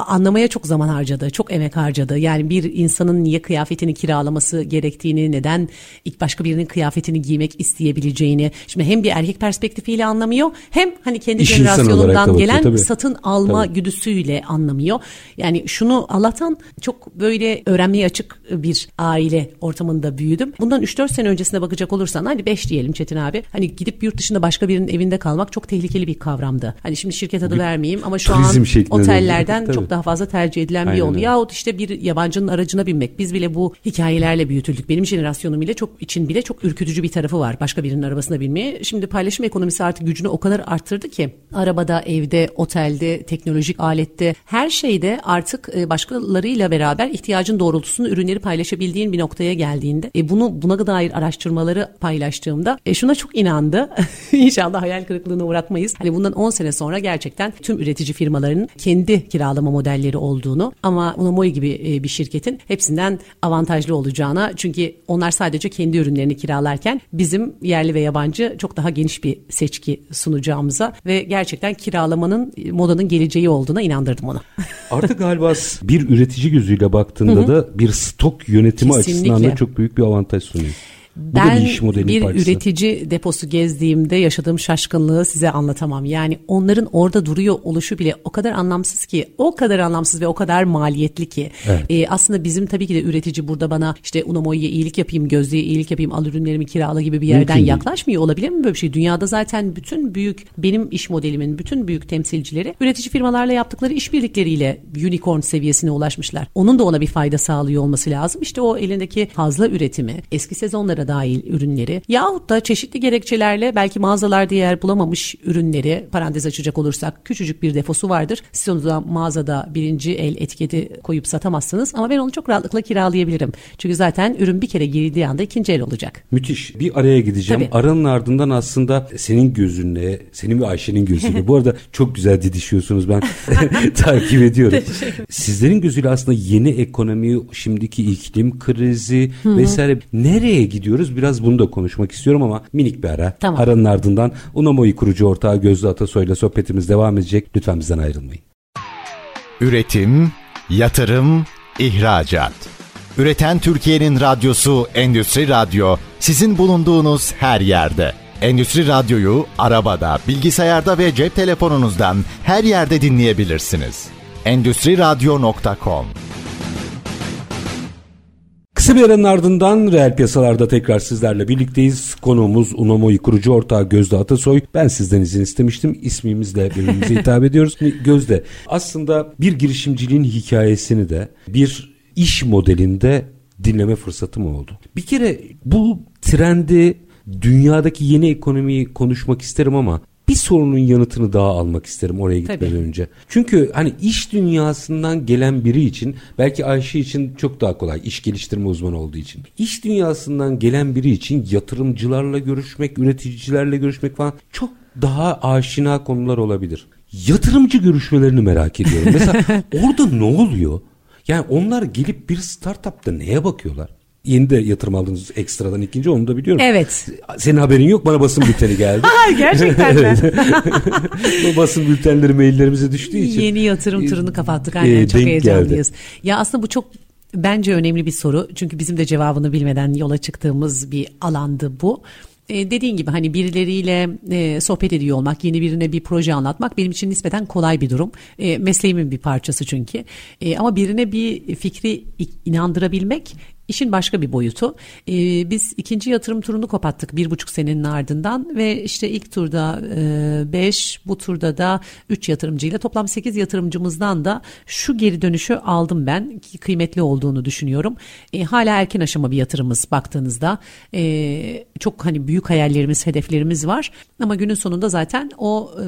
anlamaya çok zaman harcadı. Çok emek harcadı. Yani bir insanın niye kıyafetini kiralaması gerektiğini, neden ilk başka birinin kıyafetini giymek isteyebileceğini. Şimdi hem bir erkek perspektifiyle anlamıyor hem hani kendi İş jenerasyonundan bakıyor, gelen tabii. satın alma Tabii. güdüsüyle anlamıyor. Yani şunu Allah'tan çok böyle öğrenmeye açık bir aile ortamında büyüdüm. Bundan 3-4 sene öncesine bakacak olursan hadi 5 diyelim Çetin abi. Hani gidip yurt dışında başka birinin evinde kalmak çok tehlikeli bir kavramdı. Hani şimdi şirket adı vermeyeyim ama şu an otellerden çok Tabii. daha fazla tercih edilen bir Aynen yol. öyle. Yahut işte bir yabancının aracına binmek. Biz bile bu hikayelerle büyütüldük. Benim jenerasyonum bile çok için bile çok ürkütücü bir tarafı var. Başka birinin arabasına binmeye. Şimdi paylaşım ekonomisi artık gücünü o kadar arttırdı ki arabada, evde, otelde, teknolojik alette her şeyde artık e, başkalarıyla beraber ihtiyacın doğrultusunda ürünleri paylaşabildiğin bir noktaya geldiğinde e, bunu buna dair araştırmaları paylaştığımda e, şuna çok inandı. İnşallah hayal kırıklığına uğratmayız. Hani bundan 10 sene sonra gerçekten tüm üretici firmalarının kendi kiralama modelleri olduğunu ama Unamoy gibi e, bir şirketin hepsinden avantajlı olacağına çünkü onlar sadece kendi ürünlerini kiralarken bizim yerli ve yabancı çok daha geniş bir seçki sunacağımıza ve gerçekten kiralamanın e, modanın geleceği olduğuna inandırdım onu. Artık galiba bir üretici gözüyle baktığında da bir stok yönetimi Kesinlikle. açısından da çok büyük bir avantaj sunuyor. Bu Ben bir bir parçası. üretici deposu gezdiğimde yaşadığım şaşkınlığı size anlatamam. Yani onların orada duruyor oluşu bile o kadar anlamsız ki, o kadar anlamsız ve o kadar maliyetli ki. Evet. Ee, aslında bizim tabii ki de üretici burada bana işte Unamoy'ya iyilik yapayım, Gözde'ye iyilik yapayım, al ürünlerimi kirala gibi bir yerden Mümkün yaklaşmıyor olabilir mi böyle bir şey? Dünyada zaten bütün büyük benim iş modelimin bütün büyük temsilcileri üretici firmalarla yaptıkları işbirlikleriyle unicorn seviyesine ulaşmışlar. Onun da ona bir fayda sağlıyor olması lazım. İşte o elindeki fazla üretimi, eski sezonlara dahil ürünleri yahut da çeşitli gerekçelerle belki mağazalarda yer bulamamış ürünleri parantez açacak olursak küçücük bir defosu vardır. Siz onu da mağazada birinci el etiketi koyup satamazsınız ama ben onu çok rahatlıkla kiralayabilirim. Çünkü zaten ürün bir kere girdiği anda ikinci el olacak. Müthiş. Bir araya gideceğim. Tabii. Aranın ardından aslında senin gözünle, senin ve Ayşe'nin gözüyle. Bu arada çok güzel didişiyorsunuz. Ben takip ediyorum. Sizlerin gözüyle aslında yeni ekonomi, şimdiki iklim krizi vesaire nereye gidiyoruz? Biraz bunu da konuşmak istiyorum ama minik bir ara. Tamam. Aranın ardından Unamoy kurucu ortağı Gözde Atasoy'la sohbetimiz devam edecek. Lütfen bizden ayrılmayın. Üretim, yatırım, ihracat. Üreten Türkiye'nin radyosu Endüstri Radyo sizin bulunduğunuz her yerde. Endüstri Radyo'yu arabada, bilgisayarda ve cep telefonunuzdan her yerde dinleyebilirsiniz. Endüstri Radyo.com Kısa bir aranın ardından reel piyasalarda tekrar sizlerle birlikteyiz. Konuğumuz Unomoy kurucu ortağı Gözde Atasoy. Ben sizden izin istemiştim. İsmimizle birbirimize hitap ediyoruz. Gözde aslında bir girişimciliğin hikayesini de bir iş modelinde dinleme fırsatım oldu. Bir kere bu trendi dünyadaki yeni ekonomiyi konuşmak isterim ama bir sorunun yanıtını daha almak isterim oraya gitmeden Tabii. önce. Çünkü hani iş dünyasından gelen biri için belki Ayşe için çok daha kolay iş geliştirme uzmanı olduğu için. İş dünyasından gelen biri için yatırımcılarla görüşmek, üreticilerle görüşmek falan çok daha aşina konular olabilir. Yatırımcı görüşmelerini merak ediyorum. Mesela orada ne oluyor? Yani onlar gelip bir startupta neye bakıyorlar? Yeni de yatırım aldınız ekstradan ikinci onu da biliyorum. Evet. Senin haberin yok bana basın bülteni geldi. Gerçekten mi? Bu basın bültenleri maillerimize düştüğü için. Yeni yatırım turunu kapattık. e, Aynen çok denk heyecanlıyız. Ya aslında bu çok bence önemli bir soru. Çünkü bizim de cevabını bilmeden yola çıktığımız bir alandı bu. E, dediğin gibi hani birileriyle e, sohbet ediyor olmak, yeni birine bir proje anlatmak benim için nispeten kolay bir durum. E, mesleğimin bir parçası çünkü. E, ama birine bir fikri inandırabilmek işin başka bir boyutu. E, biz ikinci yatırım turunu kapattık bir buçuk senenin ardından ve işte ilk turda 5, bu turda da 3 yatırımcıyla toplam 8 yatırımcımızdan da şu geri dönüşü aldım ben ki kıymetli olduğunu düşünüyorum. E, hala erken aşama bir yatırımız baktığınızda e, çok hani büyük hayallerimiz, hedeflerimiz var ama günün sonunda zaten o e,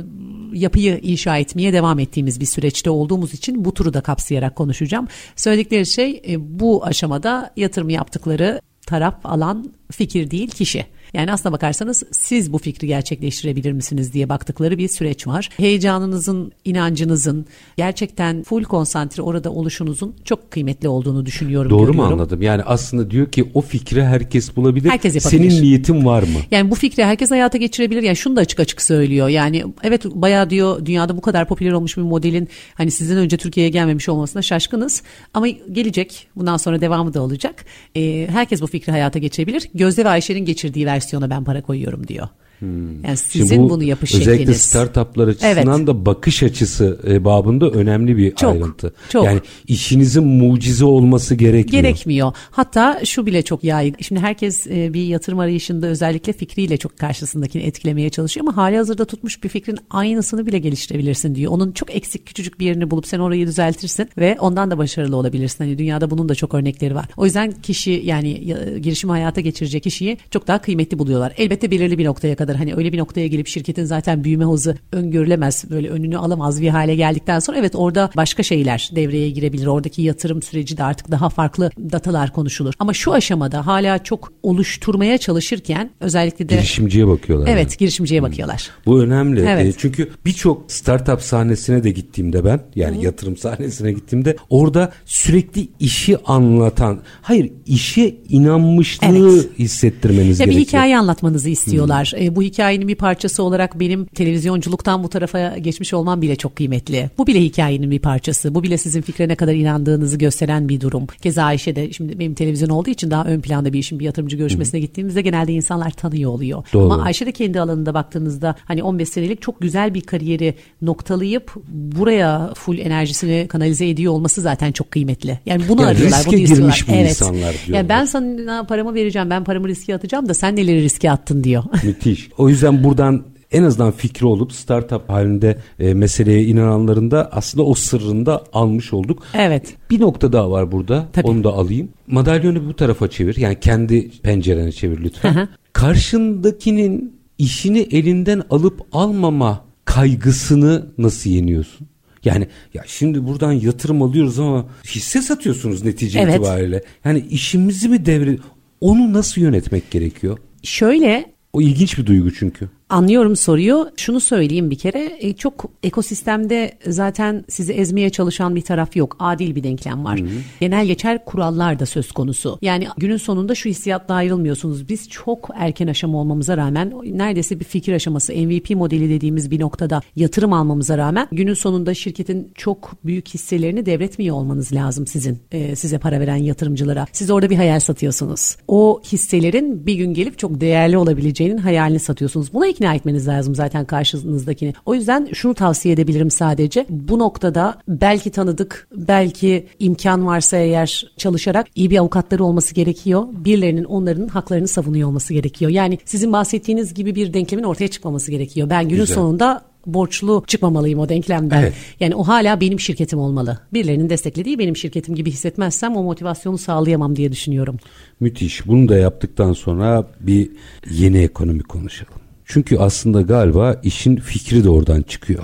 yapıyı inşa etmeye devam ettiğimiz bir süreçte olduğumuz için bu turu da kapsayarak konuşacağım. Söyledikleri şey e, bu aşamada yatırım yaptıkları taraf alan fikir değil kişi. Yani aslına bakarsanız siz bu fikri gerçekleştirebilir misiniz diye baktıkları bir süreç var. Heyecanınızın, inancınızın, gerçekten full konsantre orada oluşunuzun çok kıymetli olduğunu düşünüyorum. Doğru mu görüyorum. anladım? Yani aslında diyor ki o fikri herkes bulabilir. Herkes yapabilir. Senin niyetin var mı? Yani bu fikri herkes hayata geçirebilir. Yani şunu da açık açık söylüyor. Yani evet bayağı diyor dünyada bu kadar popüler olmuş bir modelin hani sizden önce Türkiye'ye gelmemiş olmasına şaşkınız. Ama gelecek. Bundan sonra devamı da olacak. Ee, herkes bu fikri hayata geçirebilir. Gözde ve Ayşe'nin geçirdiği versiyona ben para koyuyorum diyor. Yani sizin Hmm. Şimdi bu bunu yapış özellikle şekliniz. startuplar açısından Evet. da bakış açısı e, babında önemli bir Çok, ayrıntı. çok. Yani işinizin mucize olması gerekmiyor. Gerekmiyor. Hatta şu bile çok yaygın. Şimdi herkes e, bir yatırım arayışında özellikle fikriyle çok karşısındakini etkilemeye çalışıyor ama hali hazırda tutmuş bir fikrin aynısını bile geliştirebilirsin diyor. Onun çok eksik küçücük bir yerini bulup sen orayı düzeltirsin ve ondan da başarılı olabilirsin. Hani dünyada bunun da çok örnekleri var. O yüzden kişi yani ya- girişimi hayata geçirecek kişiyi çok daha kıymetli buluyorlar. Elbette belirli bir noktaya kadar hani öyle bir noktaya gelip şirketin zaten büyüme hızı öngörülemez böyle önünü alamaz bir hale geldikten sonra evet orada başka şeyler devreye girebilir. Oradaki yatırım süreci de artık daha farklı datalar konuşulur. Ama şu aşamada hala çok oluşturmaya çalışırken özellikle de Girişimciye bakıyorlar. yani. evet girişimciye bakıyorlar. Bu önemli. Evet. E, çünkü birçok startup sahnesine de gittiğimde ben yani yatırım sahnesine gittiğimde orada sürekli işi anlatan hayır işe inanmışlığı Evet. hissettirmeniz Ya bir gerekiyor. hikaye anlatmanızı istiyorlar. E, bu hikayenin bir parçası olarak benim televizyonculuktan bu tarafa geçmiş olmam bile çok kıymetli. Bu bile hikayenin bir parçası. Bu bile sizin fikre ne kadar inandığınızı gösteren bir durum. Keza Ayşe de şimdi benim televizyon olduğu için daha ön planda bir işin bir yatırımcı görüşmesine gittiğimizde genelde insanlar tanıyor oluyor. Doğru. Ama Ayşe de kendi alanında baktığınızda hani 15 senelik çok güzel bir kariyeri noktalayıp buraya full enerjisini kanalize ediyor olması zaten çok kıymetli. Yani bunu Yani arıyorlar, bunu istiyorlar. girmiş bu evet. insanlar Yani diyorlar. ben sana paramı vereceğim, ben paramı riske atacağım da sen neleri riske attın diyor. Müthiş. O yüzden buradan en azından fikri olup startup halinde e, meseleye inananların da aslında o sırrını da almış olduk. Evet. Bir nokta daha var burada. Tabii. Onu da alayım. Madalyonu bu tarafa çevir. Yani kendi pencerene çevir lütfen. Hı hı. Karşındakinin işini elinden alıp almama kaygısını nasıl yeniyorsun? Yani ya şimdi buradan yatırım alıyoruz ama hisse satıyorsunuz netice Evet. itibariyle. Yani işimizi mi devre onu nasıl yönetmek gerekiyor? Şöyle O ilginç bir duygu çünkü. Anlıyorum soruyu. Şunu söyleyeyim bir kere. E, çok ekosistemde zaten sizi ezmeye çalışan bir taraf yok. Adil bir denklem var. Hı hı. Genel geçer kurallar da söz konusu. Yani günün sonunda şu hissiyatla ayrılmıyorsunuz. Biz çok erken aşama olmamıza rağmen neredeyse bir fikir aşaması MVP modeli dediğimiz bir noktada yatırım almamıza rağmen günün sonunda şirketin çok büyük hisselerini devretmiyor olmanız lazım sizin e, size para veren yatırımcılara. Siz orada bir hayal satıyorsunuz. O hisselerin bir gün gelip çok değerli olabileceğinin hayalini satıyorsunuz. Buna ikna etmeniz lazım zaten karşınızdakini. O yüzden şunu tavsiye edebilirim sadece. Bu noktada belki tanıdık, belki imkan varsa eğer çalışarak iyi bir avukatları olması gerekiyor. Birilerinin onların haklarını savunuyor olması gerekiyor. Yani sizin bahsettiğiniz gibi bir denklemin ortaya çıkmaması gerekiyor. Ben günün Güzel. sonunda borçlu çıkmamalıyım o denklemden. Evet. Yani o hala benim şirketim olmalı. Birilerinin desteklediği benim şirketim gibi hissetmezsem o motivasyonu sağlayamam diye düşünüyorum. Müthiş. Bunu da yaptıktan sonra bir yeni ekonomi konuşalım. Çünkü aslında galiba işin fikri de oradan çıkıyor.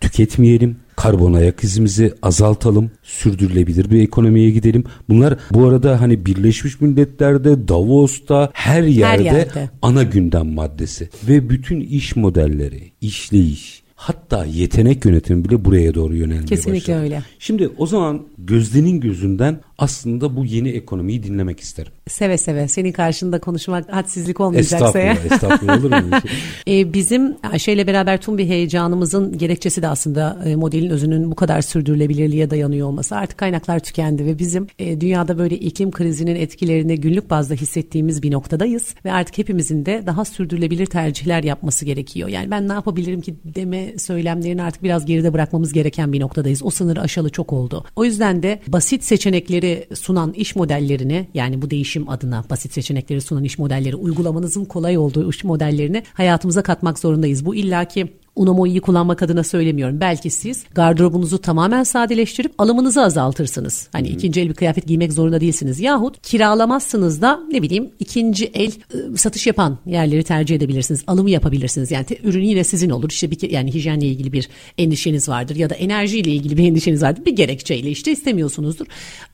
Tüketmeyelim, karbon ayak izimizi azaltalım, sürdürülebilir bir ekonomiye gidelim. Bunlar bu arada hani Birleşmiş Milletler'de, Davos'ta her yerde, her yerde. ana gündem maddesi. Ve bütün iş modelleri, işleyiş, hatta yetenek yönetimi bile buraya doğru yönelmeye Kesinlikle başladı. öyle. Şimdi o zaman Gözde'nin gözünden aslında bu yeni ekonomiyi dinlemek isterim. Seve seve. Senin karşında konuşmak hadsizlik olmayacaksa estağfurullah, ya. Estağfurullah olur mu? e, bizim Ayşe ile beraber tüm bir heyecanımızın gerekçesi de aslında e, modelin özünün bu kadar sürdürülebilirliğe dayanıyor olması. Artık kaynaklar tükendi ve bizim e, dünyada böyle iklim krizinin etkilerini günlük bazda hissettiğimiz bir noktadayız. Ve artık hepimizin de daha sürdürülebilir tercihler yapması gerekiyor. Yani ben ne yapabilirim ki deme söylemlerini artık biraz geride bırakmamız gereken bir noktadayız. O sınırı aşalı çok oldu. O yüzden de basit seçenekleri sunan iş modellerini yani bu değişim adına basit seçenekleri sunan iş modelleri uygulamanızın kolay olduğu iş modellerini hayatımıza katmak zorundayız. Bu illaki Unamo'yu kullanmak adına söylemiyorum. Belki siz gardırobunuzu tamamen sadeleştirip alımınızı azaltırsınız. Hani Hı-hı. ikinci el bir kıyafet giymek zorunda değilsiniz. Yahut kiralamazsınız da ne bileyim ikinci el ıı, satış yapan yerleri tercih edebilirsiniz. Alımı yapabilirsiniz. Yani te, ürün yine sizin olur. İşte bir yani hijyenle ilgili bir endişeniz vardır ya da enerjiyle ilgili bir endişeniz vardır. Bir gerekçeyle işte istemiyorsunuzdur.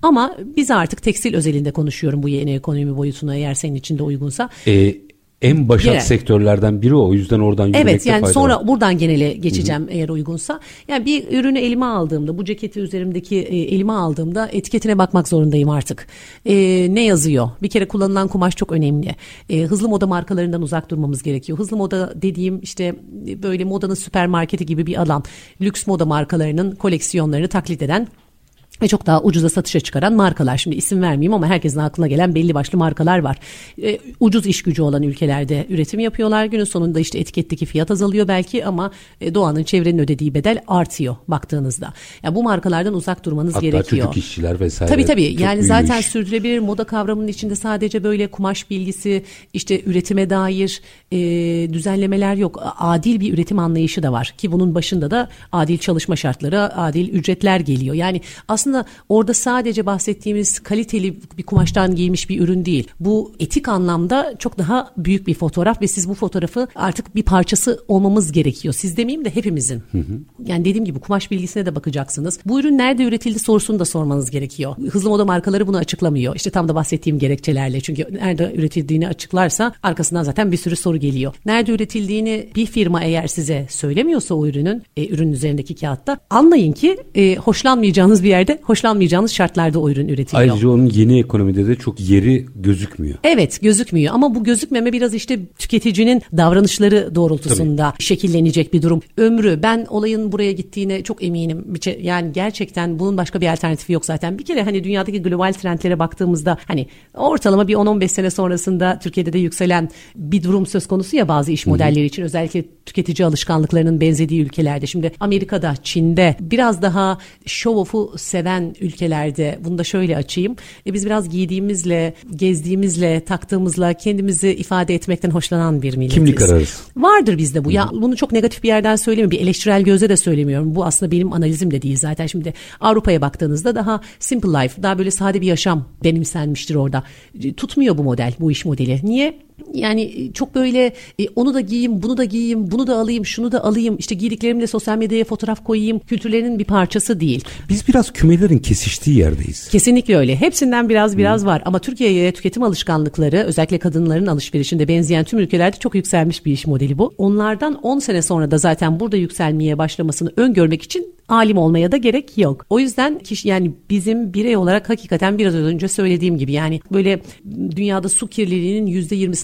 Ama biz artık tekstil özelinde konuşuyorum bu yeni ekonomi boyutuna eğer senin için de uygunsa. E, en başat Genel. sektörlerden biri o. O yüzden oradan yürümekte Evet yani sonra var. buradan genele geçeceğim Hı-hı. eğer uygunsa. Yani bir ürünü elime aldığımda bu ceketi üzerimdeki e, elime aldığımda etiketine bakmak zorundayım artık. E, ne yazıyor? Bir kere kullanılan kumaş çok önemli. E, hızlı moda markalarından uzak durmamız gerekiyor. Hızlı moda dediğim işte böyle modanın süpermarketi gibi bir alan. Lüks moda markalarının koleksiyonlarını taklit eden ve çok daha ucuza satışa çıkaran markalar. Şimdi isim vermeyeyim ama herkesin aklına gelen belli başlı markalar var. E, ucuz iş gücü olan ülkelerde üretim yapıyorlar. Günün sonunda işte etiketteki fiyat azalıyor belki ama e, doğanın çevrenin ödediği bedel artıyor baktığınızda. Yani bu markalardan uzak durmanız Hatta gerekiyor. Hatta çocuk işçiler vesaire. Tabii tabii. Yani zaten iş. sürdürülebilir moda kavramının içinde sadece böyle kumaş bilgisi, işte üretime dair e, düzenlemeler yok. Adil bir üretim anlayışı da var ki bunun başında da adil çalışma şartları, adil ücretler geliyor. Yani aslında aslında orada sadece bahsettiğimiz kaliteli bir kumaştan giymiş bir ürün değil. Bu etik anlamda çok daha büyük bir fotoğraf ve siz bu fotoğrafı artık bir parçası olmamız gerekiyor. Siz demeyeyim de hepimizin. Hı hı. Yani dediğim gibi kumaş bilgisine de bakacaksınız. Bu ürün nerede üretildi sorusunu da sormanız gerekiyor. Hızlı moda markaları bunu açıklamıyor. İşte tam da bahsettiğim gerekçelerle. Çünkü nerede üretildiğini açıklarsa arkasından zaten bir sürü soru geliyor. Nerede üretildiğini bir firma eğer size söylemiyorsa o ürünün, e, ürün üzerindeki kağıtta anlayın ki e, hoşlanmayacağınız bir yerde hoşlanmayacağınız şartlarda o ürün üretiliyor. Ayrıca onun yeni ekonomide de çok yeri gözükmüyor. Evet gözükmüyor ama bu gözükmeme biraz işte tüketicinin davranışları doğrultusunda Tabii. şekillenecek bir durum. Ömrü ben olayın buraya gittiğine çok eminim. Yani gerçekten bunun başka bir alternatifi yok zaten. Bir kere hani dünyadaki global trendlere baktığımızda hani ortalama bir 10-15 sene sonrasında Türkiye'de de yükselen bir durum söz konusu ya bazı iş modelleri için özellikle tüketici alışkanlıklarının benzediği ülkelerde. Şimdi Amerika'da, Çin'de biraz daha show off'u seven ülkelerde bunu da şöyle açayım. E biz biraz giydiğimizle, gezdiğimizle, taktığımızla kendimizi ifade etmekten hoşlanan bir milletiz. Kimlik ararız. Vardır bizde bu. Ya bunu çok negatif bir yerden söylemiyorum. Bir eleştirel gözle de söylemiyorum. Bu aslında benim analizim de değil zaten. Şimdi Avrupa'ya baktığınızda daha simple life, daha böyle sade bir yaşam benimsenmiştir orada. Tutmuyor bu model, bu iş modeli. Niye? Yani çok böyle e, onu da giyeyim, bunu da giyeyim, bunu da alayım, şunu da alayım. İşte giydiklerimle sosyal medyaya fotoğraf koyayım. Kültürlerinin bir parçası değil. Biz biraz kümelerin kesiştiği yerdeyiz. Kesinlikle öyle. Hepsinden biraz biraz hmm. var ama Türkiye'ye tüketim alışkanlıkları özellikle kadınların alışverişinde benzeyen tüm ülkelerde çok yükselmiş bir iş modeli bu. Onlardan 10 sene sonra da zaten burada yükselmeye başlamasını öngörmek için alim olmaya da gerek yok. O yüzden kişi yani bizim birey olarak hakikaten biraz önce söylediğim gibi yani böyle dünyada su kirliliğinin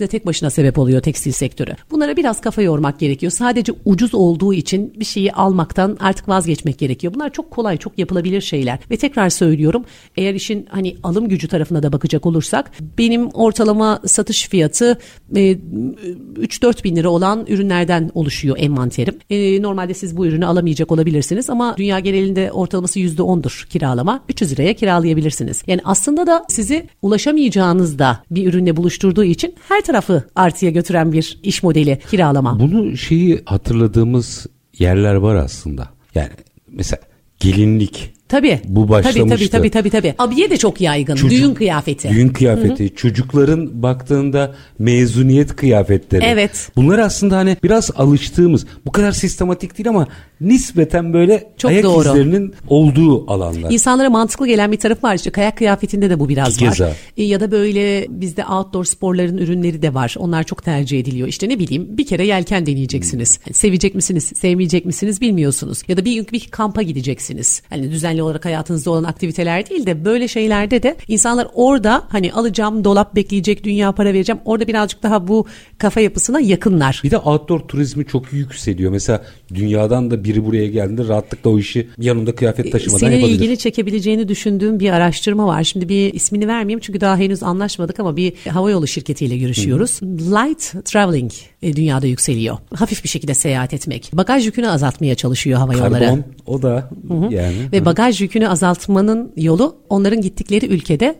%20'sine tek başına sebep oluyor tekstil sektörü. Bunlara biraz kafa yormak gerekiyor. Sadece ucuz olduğu için bir şeyi almaktan artık vazgeçmek gerekiyor. Bunlar çok kolay, çok yapılabilir şeyler. Ve tekrar söylüyorum eğer işin hani alım gücü tarafına da bakacak olursak benim ortalama satış fiyatı e, 3-4 bin lira olan ürünlerden oluşuyor envanterim. E, normalde siz bu ürünü alamayacak olabilirsiniz ama dünya genelinde ortalaması %10'dur kiralama. 300 liraya kiralayabilirsiniz. Yani aslında da sizi ulaşamayacağınız da bir ürünle buluşturduğu için her tarafı artıya götüren bir iş modeli kiralama. Bunu şeyi hatırladığımız yerler var aslında. Yani mesela gelinlik Tabii. Bu başlamıştı. Tabii tabii tabii tabii. Abiye de çok yaygın. Çocuk, düğün kıyafeti. Düğün kıyafeti. Hı-hı. Çocukların baktığında mezuniyet kıyafetleri. Evet. Bunlar aslında hani biraz alıştığımız bu kadar sistematik değil ama nispeten böyle çok ayak doğru. izlerinin olduğu alanlar. İnsanlara mantıklı gelen bir tarafı var. İşte kayak kıyafetinde de bu biraz Keza. var. E, ya da böyle bizde outdoor sporların ürünleri de var. Onlar çok tercih ediliyor. İşte ne bileyim bir kere yelken deneyeceksiniz. Hmm. Sevecek misiniz, sevmeyecek misiniz bilmiyorsunuz. Ya da bir gün bir kampa gideceksiniz. Hani düzenli olarak hayatınızda olan aktiviteler değil de böyle şeylerde de insanlar orada hani alacağım dolap bekleyecek dünya para vereceğim orada birazcık daha bu kafa yapısına yakınlar. Bir de outdoor turizmi çok yükseliyor. Mesela dünyadan da biri buraya geldiğinde rahatlıkla o işi yanında kıyafet e, taşımadan Senin yapabilir. Senin ilgini çekebileceğini düşündüğüm bir araştırma var. Şimdi bir ismini vermeyeyim çünkü daha henüz anlaşmadık ama bir havayolu şirketiyle görüşüyoruz. Hı. Light traveling e, dünyada yükseliyor. Hafif bir şekilde seyahat etmek. Bagaj yükünü azaltmaya çalışıyor hava yolları. Karbon o da Hı-hı. yani. Ve bagaj yükünü azaltmanın yolu onların gittikleri ülkede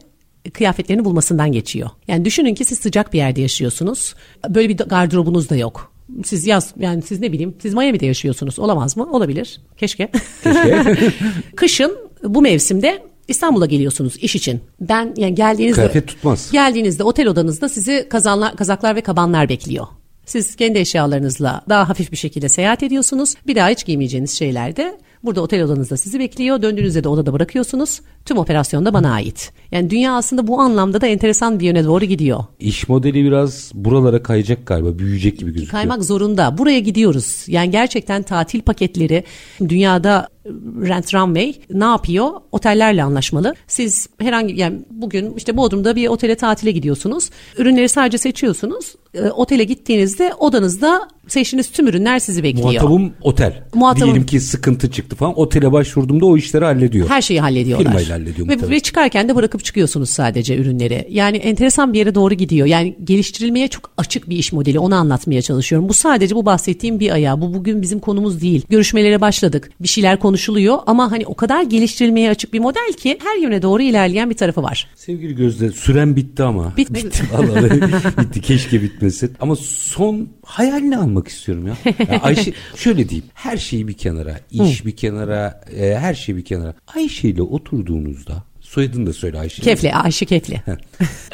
kıyafetlerini bulmasından geçiyor. Yani düşünün ki siz sıcak bir yerde yaşıyorsunuz. Böyle bir gardırobunuz da yok. Siz yaz yani siz ne bileyim siz Miami'de yaşıyorsunuz. Olamaz mı? Olabilir. Keşke. Keşke. Kışın bu mevsimde İstanbul'a geliyorsunuz iş için. Ben yani geldiğinizde Kıyafet tutmaz. Geldiğinizde otel odanızda sizi kazanlar, kazaklar ve kabanlar bekliyor. Siz kendi eşyalarınızla daha hafif bir şekilde seyahat ediyorsunuz. Bir daha hiç giymeyeceğiniz şeylerde Burada otel odanızda sizi bekliyor. Döndüğünüzde de odada bırakıyorsunuz. Tüm operasyon da bana ait. Yani dünya aslında bu anlamda da enteresan bir yöne doğru gidiyor. İş modeli biraz buralara kayacak galiba. Büyüyecek gibi gözüküyor. Kaymak zorunda. Buraya gidiyoruz. Yani gerçekten tatil paketleri dünyada Rent Runway ne yapıyor? Otellerle anlaşmalı. Siz herhangi yani bugün işte Bodrum'da bir otele tatile gidiyorsunuz. Ürünleri sadece seçiyorsunuz. E, otele gittiğinizde odanızda seçtiğiniz tüm ürünler sizi bekliyor. Muhatabım otel. Muhatabım, Diyelim ki sıkıntı çıktı falan. Otele başvurduğumda o işleri hallediyor. Her şeyi hallediyorlar. Firmayla hallediyor ve, ve çıkarken de bırakıp çıkıyorsunuz sadece ürünleri. Yani enteresan bir yere doğru gidiyor. Yani geliştirilmeye çok açık bir iş modeli. Onu anlatmaya çalışıyorum. Bu sadece bu bahsettiğim bir ayağı. Bu bugün bizim konumuz değil. Görüşmelere başladık. Bir şeyler konuşuluyor ama hani o kadar geliştirilmeye açık bir model ki her yöne doğru ilerleyen bir tarafı var. Sevgili Gözde süren bitti ama. Bitmedi. Bitti vallahi bitti. Keşke bitmesin. Ama son hayalini almak istiyorum ya. Yani Ayşe şöyle diyeyim. Her şeyi bir kenara, iş bir kenara, e, her şey bir kenara. Ayşe ile oturduğunuzda soyadını da söyle Ayşe. Kefli, Ayşe Kefli.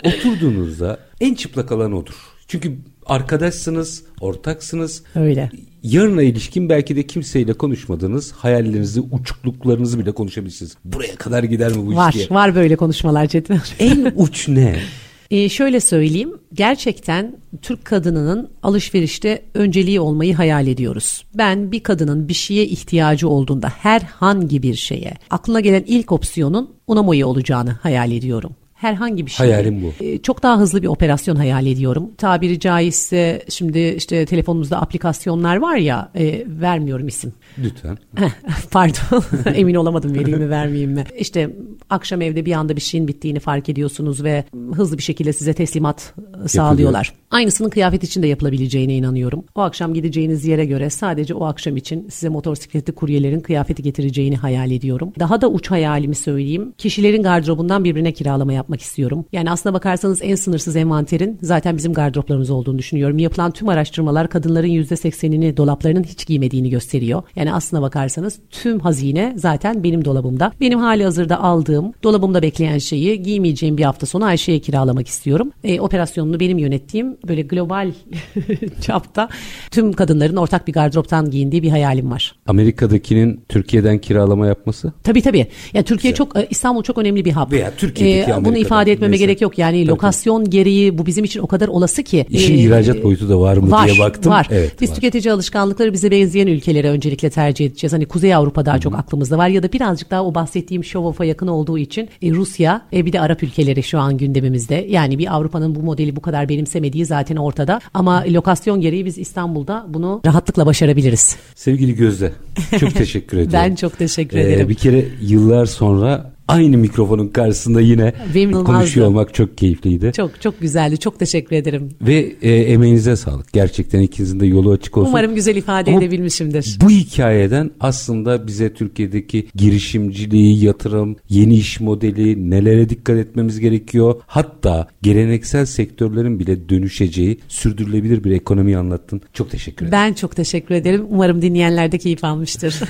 oturduğunuzda en çıplak alan odur. Çünkü arkadaşsınız, ortaksınız. Öyle. Yarına ilişkin belki de kimseyle konuşmadığınız hayallerinizi, uçukluklarınızı bile konuşabilirsiniz. Buraya kadar gider mi bu var, iş diye. Var, böyle konuşmalar Çetin. En uç ne? Ee, şöyle söyleyeyim, gerçekten Türk kadınının alışverişte önceliği olmayı hayal ediyoruz. Ben bir kadının bir şeye ihtiyacı olduğunda herhangi bir şeye aklına gelen ilk opsiyonun Unamo'yu olacağını hayal ediyorum herhangi bir şey. Hayalim bu. Ee, çok daha hızlı bir operasyon hayal ediyorum. Tabiri caizse şimdi işte telefonumuzda aplikasyonlar var ya e, vermiyorum isim. Lütfen. Pardon emin olamadım vereyim mi vermeyeyim mi. İşte akşam evde bir anda bir şeyin bittiğini fark ediyorsunuz ve hızlı bir şekilde size teslimat sağlıyorlar. Aynısının kıyafet için de yapılabileceğine inanıyorum. O akşam gideceğiniz yere göre sadece o akşam için size motosikletli kuryelerin kıyafeti getireceğini hayal ediyorum. Daha da uç hayalimi söyleyeyim. Kişilerin gardırobundan birbirine kiralama yapmak istiyorum. Yani aslına bakarsanız en sınırsız envanterin zaten bizim gardıroplarımız olduğunu düşünüyorum. Yapılan tüm araştırmalar kadınların %80'ini dolaplarının hiç giymediğini gösteriyor. Yani aslına bakarsanız tüm hazine zaten benim dolabımda. Benim hali hazırda aldığım, dolabımda bekleyen şeyi giymeyeceğim bir hafta sonu Ayşe'ye kiralamak istiyorum. E, operasyonunu benim yönettiğim böyle global çapta tüm kadınların ortak bir gardıroptan giyindiği bir hayalim var. Amerika'dakinin Türkiye'den kiralama yapması? Tabii tabii. Yani Türkiye Güzel. çok e, İstanbul çok önemli bir hub. Veya Türkiye'deki ee, Bunu ifade etmeme neyse. gerek yok. Yani tabii, lokasyon tabii. gereği bu bizim için o kadar olası ki. İşin e, ihracat boyutu da var mı var, diye baktım. Var. Evet, Biz var. tüketici alışkanlıkları bize benzeyen ülkelere öncelikle tercih edeceğiz. Hani Kuzey Avrupa daha Hı-hı. çok aklımızda var ya da birazcık daha o bahsettiğim show off'a yakın olduğu için e, Rusya e, bir de Arap ülkeleri şu an gündemimizde. Yani bir Avrupa'nın bu modeli bu kadar benimsemediği zaten ortada. Ama lokasyon gereği biz İstanbul'da bunu rahatlıkla başarabiliriz. Sevgili Gözde çok teşekkür ederim. ben çok teşekkür ederim. Ee, bir kere yıllar sonra aynı mikrofonun karşısında yine Benim konuşuyor olmak çok keyifliydi. Çok çok güzeldi. Çok teşekkür ederim. Ve e, emeğinize sağlık. Gerçekten ikinizin de yolu açık olsun. Umarım güzel ifade Ama edebilmişimdir. Bu hikayeden aslında bize Türkiye'deki girişimciliği, yatırım, yeni iş modeli, nelere dikkat etmemiz gerekiyor. Hatta geleneksel sektörlerin bile dönüşeceği sürdürülebilir bir ekonomi anlattın. Çok teşekkür ederim. Ben çok teşekkür ederim. Umarım dinleyenler de keyif almıştır.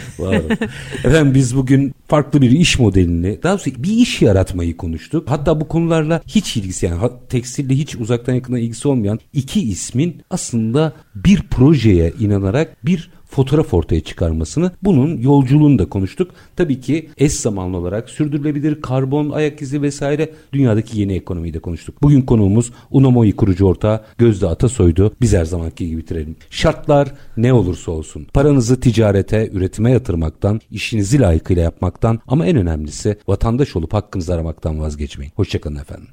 Efendim biz bugün farklı bir iş modelini daha doğrusu bir iş yaratmayı konuştuk. Hatta bu konularla hiç ilgisi yani tekstille hiç uzaktan yakından ilgisi olmayan iki ismin aslında bir projeye inanarak bir fotoğraf ortaya çıkarmasını bunun yolculuğunu da konuştuk. Tabii ki eş zamanlı olarak sürdürülebilir karbon ayak izi vesaire dünyadaki yeni ekonomiyi de konuştuk. Bugün konuğumuz Unomoi kurucu ortağı Gözde Atasoy'du. Biz her zamanki gibi bitirelim. Şartlar ne olursa olsun paranızı ticarete, üretime yatırmaktan, işinizi layıkıyla yapmaktan ama en önemlisi vatandaş olup hakkınızı aramaktan vazgeçmeyin. Hoşçakalın efendim.